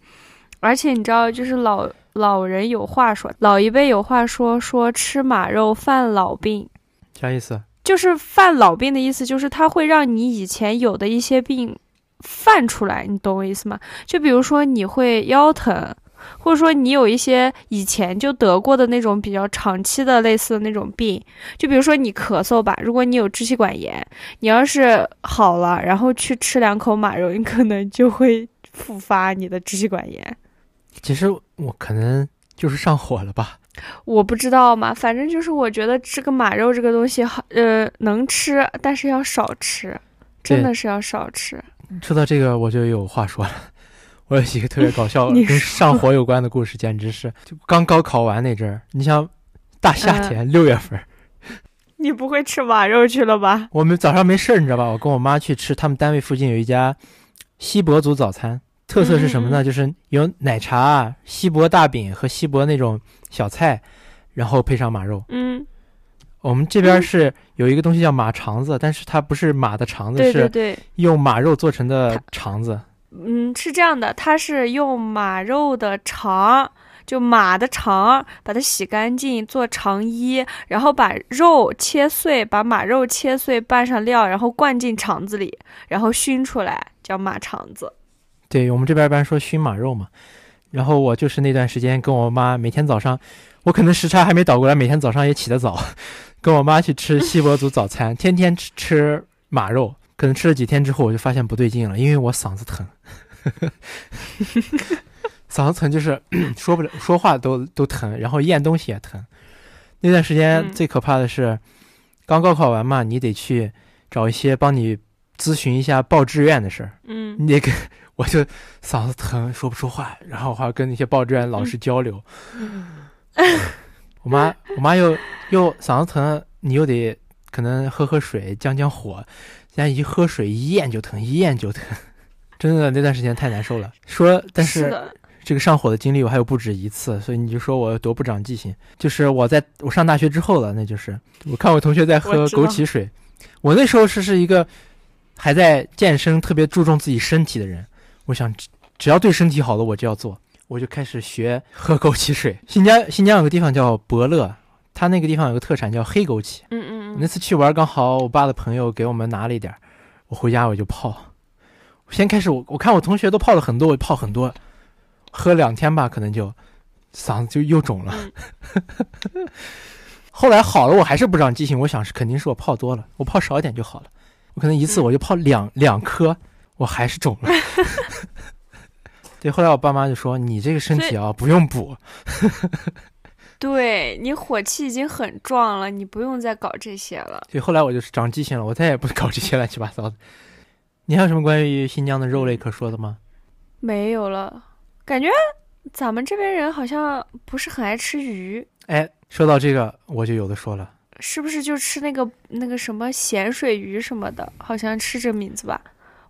而且你知道，就是老老人有话说，老一辈有话说，说吃马肉犯老病。啥意思？就是犯老病的意思，就是它会让你以前有的一些病犯出来，你懂我意思吗？就比如说你会腰疼，或者说你有一些以前就得过的那种比较长期的类似的那种病，就比如说你咳嗽吧，如果你有支气管炎，你要是好了，然后去吃两口马肉，你可能就会复发你的支气管炎。其实我可能就是上火了吧。我不知道嘛，反正就是我觉得这个马肉这个东西好，呃，能吃，但是要少吃，真的是要少吃。说到这个，我就有话说了。我有一个特别搞笑 [LAUGHS] 跟上火有关的故事，简直是就刚高考完那阵儿，你想大夏嗯天六、月份儿，你不会吃马肉去了吧？我们早上没事儿，你知道吧？我跟我妈去吃他们单位附近有一家锡伯族早餐，特色是什么呢？就是有奶茶、锡伯大饼和锡伯那种小菜，然后配上马肉。嗯，我们这边嗯是有一个东西叫马肠子，但是它不是马的肠子，对对是，用马肉做成的肠子。嗯，是这样的，它是用马肉的肠，就马的肠，把它洗干净做肠衣，然后把肉切碎，把马肉切碎，拌上料，然后灌进肠子里，然后熏出来，叫马肠子。对我们这边一般说熏马肉嘛，然后我就是那段时间跟我妈每天早上，我可能时差还没倒过来，每天早上也起得早，跟我妈去吃锡伯族早餐，[LAUGHS] 天天吃吃马肉。可能吃了几天之后，我就发现不对劲了，因为我嗓子疼，[LAUGHS] 嗓子疼就是 [COUGHS] 说不了，说话都都疼，然后咽东西也疼。那段时间嗯最可怕的是，刚高考完嘛，你得去找一些帮你咨询一下报志愿的事儿。嗯你得跟我就嗓子疼，说不出话，然后还要跟那些报志愿老师交流。[LAUGHS] 我妈，我妈又又嗓子疼，你又得可能喝喝水降降火，现在一喝水一咽就疼，一咽就疼，真的那段时间太难受了。说，但是这个上火的经历我还有不止一次，所以你就说我有多不长记性。就是我在我上大学之后了，那就是我看我同学在喝枸杞水，我那时候是是一个还在健身、特别注重自己身体的人，我想只只要对身体好了我就要做，我就开始学喝枸杞水。新疆新疆有个地方叫伯乐，它那个地方有个特产叫黑枸杞。嗯嗯那嗯，次去玩，刚好我爸的朋友给我们拿了一点儿，我回家我就泡。我先开始我我看我同学都泡了很多，我就泡很多，喝两天吧，可能就嗓子就又肿了。[LAUGHS] 后来好了，我还是不长记性，我想是肯定是我泡多了，我泡少一点就好了。我可能一次嗯我就泡两、两颗，我还是肿了。[LAUGHS] 对，后来我爸妈就说：“你这个身体啊，不用补。[LAUGHS] 对你火气已经很壮了，你不用再搞这些了。”所以后来我就是长记性了，我再也不搞这些乱七八糟的。你还有什么关于新疆的肉类可说的吗？没有了，感觉咱们这边人好像不是很爱吃鱼，哎，说到这个，我就有的说了。是不是就吃那个那个什么咸水鱼什么的？好像吃这名字吧。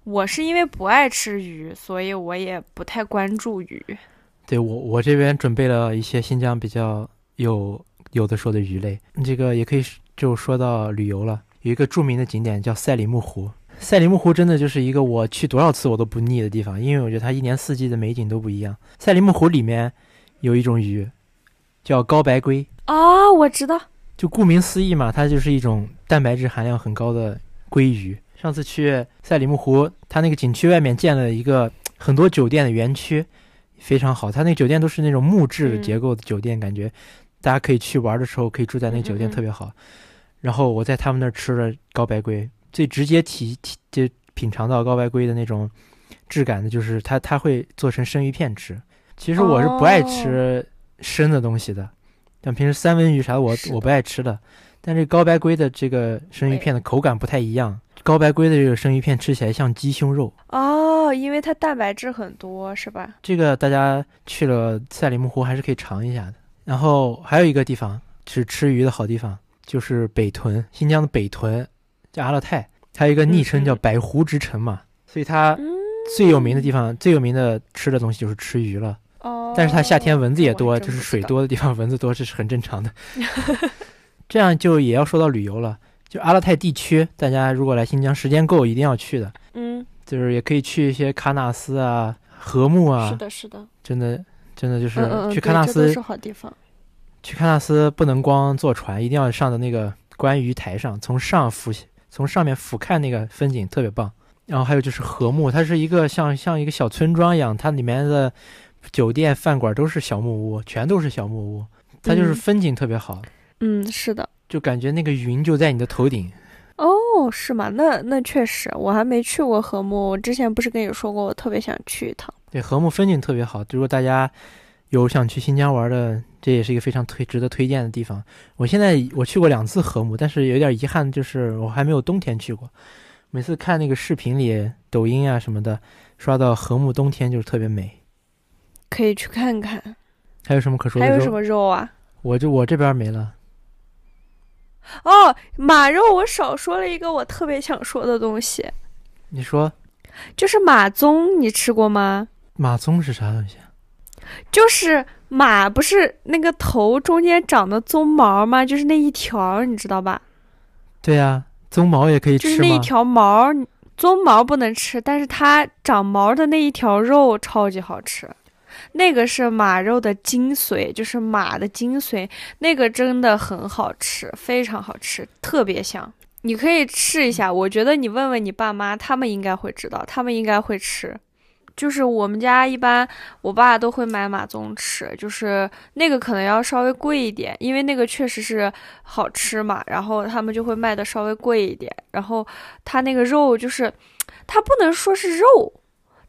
我是因为不爱吃鱼，所以我也不太关注鱼。对我，我这边准备了一些新疆比较有有的说的鱼类。这个也可以就说到旅游了，有一个著名的景点叫赛里木湖。赛里木湖真的就是一个我去多少次我都不腻的地方，因为我觉得它一年四季的美景都不一样。赛里木湖里面有一种鱼叫高白龟，哦，我知道，就顾名思义嘛，它就是一种蛋白质含量很高的鲑鱼。上次去赛里木湖，它那个景区外面建了一个 [TSK] 很多酒店的园区，非常好。它那个酒店都是那种木质结构的酒店，感觉大家可以去玩的时候可以住在那个酒店，特别好。然后我在他们那儿吃了高白龟，最直接体体就品尝到高白龟的那种质感的，就是它它会做成生鱼片吃。其实我是不爱吃生的东西的，像平时三文鱼啥的我的我不爱吃的。但这高白龟的这个生鱼片的口感不太一样，高白龟的这个生鱼片吃起来像鸡胸肉。哦，因为它蛋白质很多，是吧？这个大家去了赛里木湖还是可以尝一下的。然后还有一个地方是吃鱼的好地方，就是北屯，新疆的北屯叫阿勒泰，它有一个昵称叫嗯嗯百湖之城嘛，所以它嗯，最有名的地方、最有名的吃的东西就是吃鱼了。哦，但是它夏天蚊子也多，就是水。多的地方蚊子多，这是很正常的。[LAUGHS] 这样就也要说到旅游了，就阿勒泰地区，大家如果来新疆时间够，一定要去的，嗯，就是也可以去一些喀纳斯啊、禾木啊，是的，是的，真的真的就是去喀纳斯，是好地方。去喀纳斯不能光坐船，一定要上的那个观鱼台上，从上俯从上面俯瞰那个风景特别棒。然后还有就是禾木，它是一个像像一个小村庄一样，它里面的酒店饭馆都是小木屋，全都是小木屋，它就是嗯风景特别好，嗯，是的。就感觉那个云就在你的头顶。哦，是吗？那那确实，我还没去过禾木。我之前不是跟你说过，我特别想去一趟。对，禾木风景特别好。如果大家有想去新疆玩的，这也是一个非常推值得推荐的地方。我现在我去过两次禾木，但是有点遗憾，就是我还没有冬天去过。每次看那个视频里、抖音啊什么的，刷到禾木冬天就是特别美。可以去看看。还有什么可说的？还有什么肉啊？我就我这边没了。哦，马肉，我少说了一个我特别想说的东西，你说就是马鬃，你吃过吗？马鬃是啥东西啊？就是马不是那个头中间长的鬃毛吗？就是那一条，你知道吧？对呀、鬃毛也可以吃吗？就是那一条毛，鬃毛不能吃，但是它长毛的那一条肉超级好吃。那个是马肉的精髓，就是马的精髓，那个真的很好吃，非常好吃，特别香。你可以试一下，我觉得你问问你爸妈，他们应该会知道，他们应该会吃。就是我们家一般我爸都会买马鬃吃，就是那个可能要稍微贵一点，因为那个确实是好吃嘛，然后他们就会卖的稍微贵一点。然后它那个肉就是，它不能说是肉，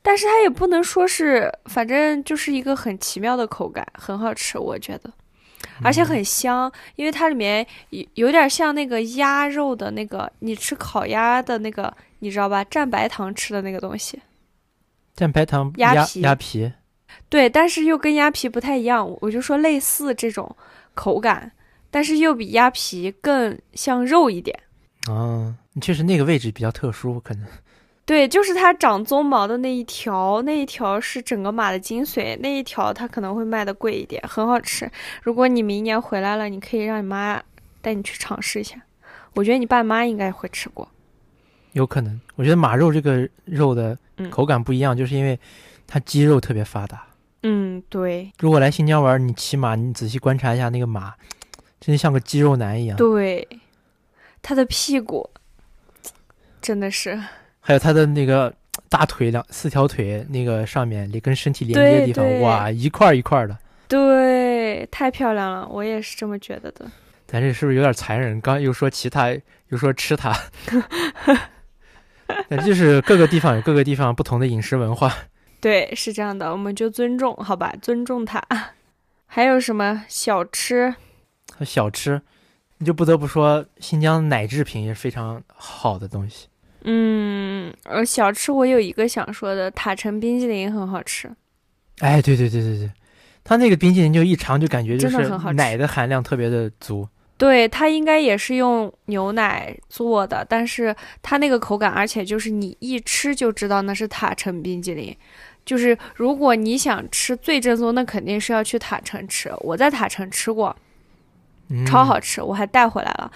但是它也不能说是，反正就是一个很奇妙的口感，很好吃，我觉得。而且很香，因为它里面有有点像那个鸭肉的那个，你吃烤鸭的那个，你知道吧？蘸白糖吃的那个东西，蘸白糖鸭皮鸭皮，对，但是又跟鸭皮不太一样，我就说类似这种口感，但是又比鸭皮更像肉一点。啊，确实那个位置比较特殊，可能。对，就是它长鬃毛的那一条，那一条是整个马的精髓，那一条它可能会卖的贵一点，很好吃。如果你明年回来了，你可以让你妈带你去尝试一下。我觉得你爸妈应该会吃过。有可能，我觉得马肉这个肉的口感不一样，就是因为它肌肉特别发达。嗯，对。如果来新疆玩，你骑马，你仔细观察一下那个马，真的像个肌肉男一样。对，他的屁股真的是。还有他的那个大腿两四条腿那个上面跟身体连接的地方，哇，一块一块的，对，太漂亮了，我也是这么觉得的。咱这是不是有点残忍？刚又说其他，又说吃它，[LAUGHS] 那就是各个地方有各个地方不同的饮食文化。[LAUGHS] 对，是这样的，我们就尊重，好吧，尊重它。[LAUGHS] 还有什么小吃？小吃，你就不得不说新疆奶制品也是非常好的东西。嗯，呃，小吃我有一个想说的，塔城冰激凌很好吃。哎，对对对对对，它那个冰激凌就一尝就感觉就是奶的含量特别的足。对，它应该也是用牛奶做的，但是它那个口感，而且就是你一吃就知道那是塔城冰激凌。就是如果你想吃最正宗，那肯定是要去塔城吃。我在塔城吃过，超好吃，我还带回来了。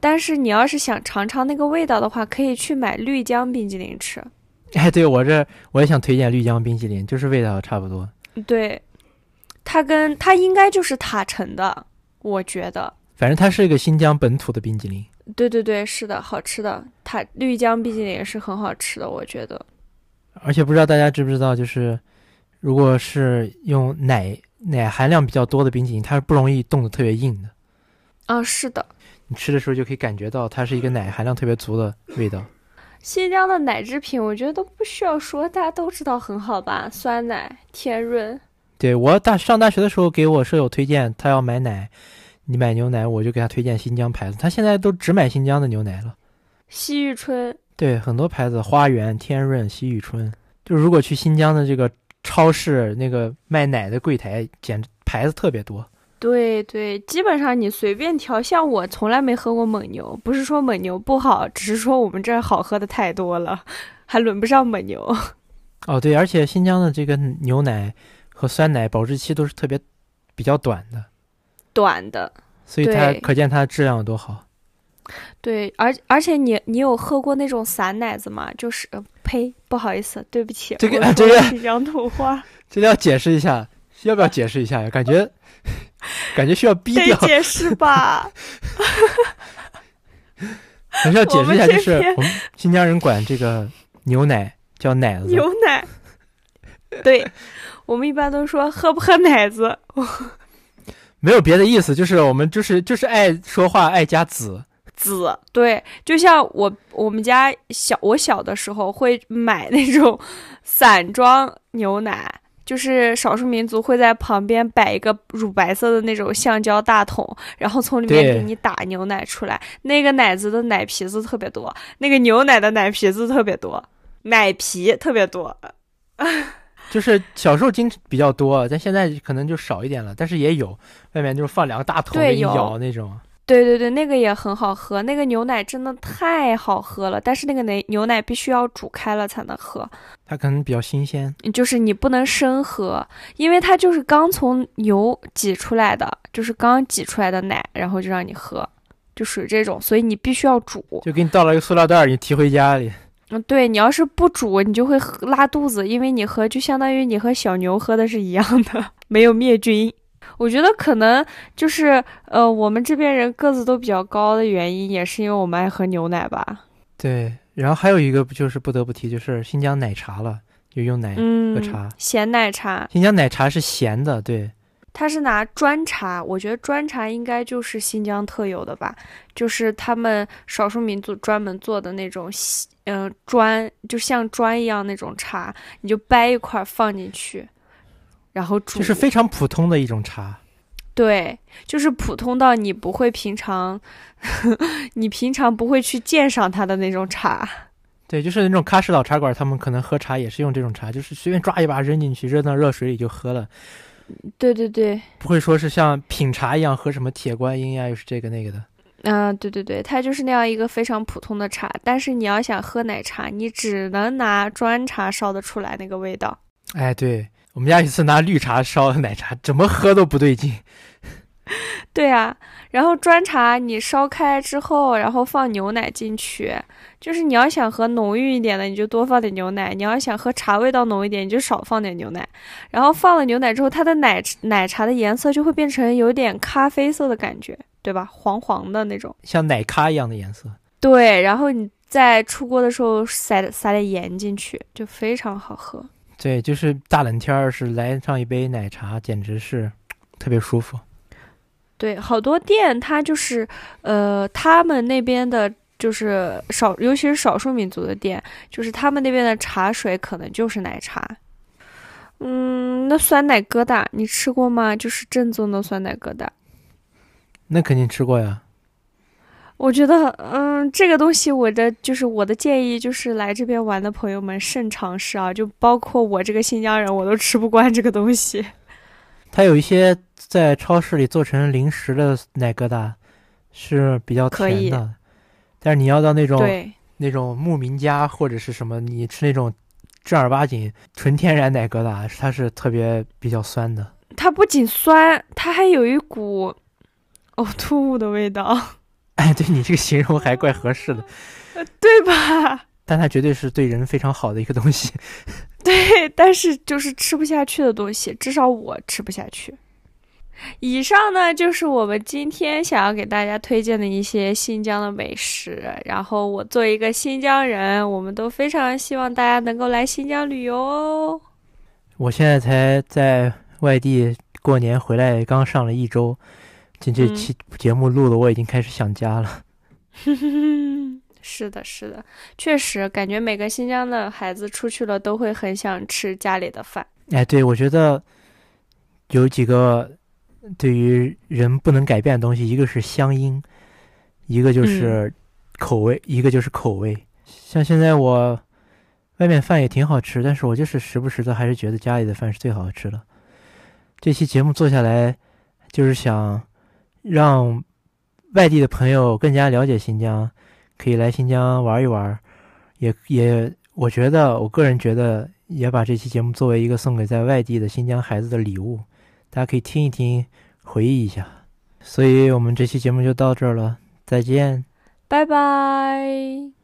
但是你要是想尝尝那个味道的话，可以去买绿江冰激凌吃。[LAUGHS] 哎，对我这我也想推荐绿江冰激凌，就是味道差不多。对，它跟它应该就是塔城的，我觉得。反正它是一个新疆本土的冰激凌。对对对，是的，好吃的。塔绿江冰激凌是很好吃的，我觉得。而且不知道大家知不知道，就是如果是用奶奶含量比较多的冰激凌，它是不容易冻得特别硬的。啊，是的。你吃的时候就可以感觉到它是一个奶含量特别足的味道。新疆的奶制品，我觉得都不需要说，大家都知道很好吧？酸奶、天润。对我大上大学的时候，给我舍友推荐，他要买奶，你买牛奶，我就给他推荐新疆牌子。他现在都只买新疆的牛奶了。西域春。对，很多牌子，花园、天润、西域春。就如果去新疆的这个超市，那个卖奶的柜台，简直牌子特别多。对对，基本上你随便调，像我从来没喝过蒙牛，不是说蒙牛不好，只是说我们这儿好喝的太多了，还轮不上蒙牛。[LAUGHS] 哦，对，而且新疆的这个牛奶和酸奶保质期都是特别比较短的，短的，所以它可见它的质量有多好。对，而而且你你有喝过那种散奶子吗？就是呸，不好意思，对不起，这个这个讲土话，[LAUGHS] 这个要解释一下，要不要解释一下呀？感觉。[LAUGHS] 感觉需要逼掉解释吧，[LAUGHS] 还是要解释一下，就是我们新疆人管这个牛奶叫奶子，牛奶。对，我们一般都说喝不喝奶子，[LAUGHS] 没有别的意思，就是我们就是就是爱说话，爱加子子。对，就像我我们家小我小的时候会买那种散装牛奶。就是少数民族会在旁边摆一个乳白色的那种橡胶大桶，然后从里面给你打牛奶出来。那个奶子的奶皮子特别多，那个牛奶的奶皮子特别多，奶皮特别多。[LAUGHS] 就是小时候经比较多，但现在可能就少一点了。但是也有，外面就是放两个大桶给你舀那种。对对对，那个也很好喝，那个牛奶真的太好喝了。但是那个奶牛奶必须要煮开了才能喝，它可能比较新鲜。就是你不能生喝，因为它就是刚从牛挤出来的，就是刚挤出来的奶，然后就让你喝，就属于这种，所以你必须要煮。就给你倒了一个塑料袋，你提回家里。嗯，对你要是不煮，你就会拉肚子，因为你喝就相当于你和小牛喝的是一样的，没有灭菌。我觉得可能就是呃，我们这边人个子都比较高的原因，也是因为我们爱喝牛奶吧。对，然后还有一个不就是不得不提，就是新疆奶茶了。就用奶嗯喝茶。咸奶茶，新疆奶茶是咸的，对，它是拿砖茶，我觉得砖茶应该就是新疆特有的吧，就是他们少数民族专门做的那种，嗯、砖就像砖一样那种茶，你就掰一块儿放进去，然后煮。就是非常普通的一种茶。对，就是普通到你不会平常，[LAUGHS] 你平常不会去鉴赏它的那种茶。对，就是那种喀什老茶馆，他们可能喝茶也是用这种茶，就是随便抓一把扔进去，扔到热水里就喝了，对对对，不会说是像品茶一样喝什么铁观音呀，又是这个那个的。嗯、对对对，它就是那样一个非常普通的茶。但是你要想喝奶茶，你只能拿砖茶烧得出来那个味道。哎，对我们家有一次拿绿茶烧奶茶，怎么喝都不对劲。[LAUGHS] 对啊，然后砖茶你烧开之后，然后放牛奶进去，就是你要想喝浓郁一点的，你就多放点牛奶；你要想喝茶味道浓一点，你就少放点牛奶。然后放了牛奶之后，它的奶奶茶的颜色就会变成有点咖啡色的感觉，对吧？黄黄的那种。像奶咖一样的颜色。对，然后你在出锅的时候撒撒点盐进去，就非常好喝。对，就是大冷天儿是来上一杯奶茶，简直是特别舒服。对，好多店它就是，呃，他们那边的，就是少，尤其是少数民族的店，就是他们那边的茶水可能就是奶茶。嗯，那酸奶疙瘩你吃过吗？就是正宗的酸奶疙瘩。那肯定吃过呀。我觉得，嗯，这个东西我的就是我的建议就是来这边玩的朋友们慎尝试啊，就包括我这个新疆人，我都吃不惯这个东西。[LAUGHS] 它有一些在超市里做成零食的奶疙瘩，是比较甜的，但是你要到那种，那种牧民家或者是什么，你吃那种正儿八经纯天然奶疙瘩，它是特别比较酸的。它不仅酸，它还有一股呕 [LAUGHS] 吐物的味道，哎，对你这个形容还怪合适的，[LAUGHS] 对吧？但它绝对是对人非常好的一个东西。[LAUGHS] 对，但是就是吃不下去的东西，至少我吃不下去。以上呢就是我们今天想要给大家推荐的一些新疆的美食。然后我作为一个新疆人，我们都非常希望大家能够来新疆旅游哦。我现在才在外地过年回来，刚上了一周，这这嗯期节目录的我已经开始想家了。[LAUGHS] 是的，是的，确实感觉每个新疆的孩子出去了都会很想吃家里的饭。哎，对，我觉得有几个对于人不能改变的东西，一个是乡音，一个就是口味，一个就是口味。像现在我外面饭也挺好吃，但是我就是时不时的还是觉得家里的饭是最好吃的。这期节目做下来，就是想让外地的朋友更加了解新疆，可以来新疆玩一玩，也也，我觉得，我个人觉得，也把这期节目作为一个送给在外地的新疆孩子的礼物，大家可以听一听，回忆一下。所以我们这期节目就到这儿了，再见。拜拜。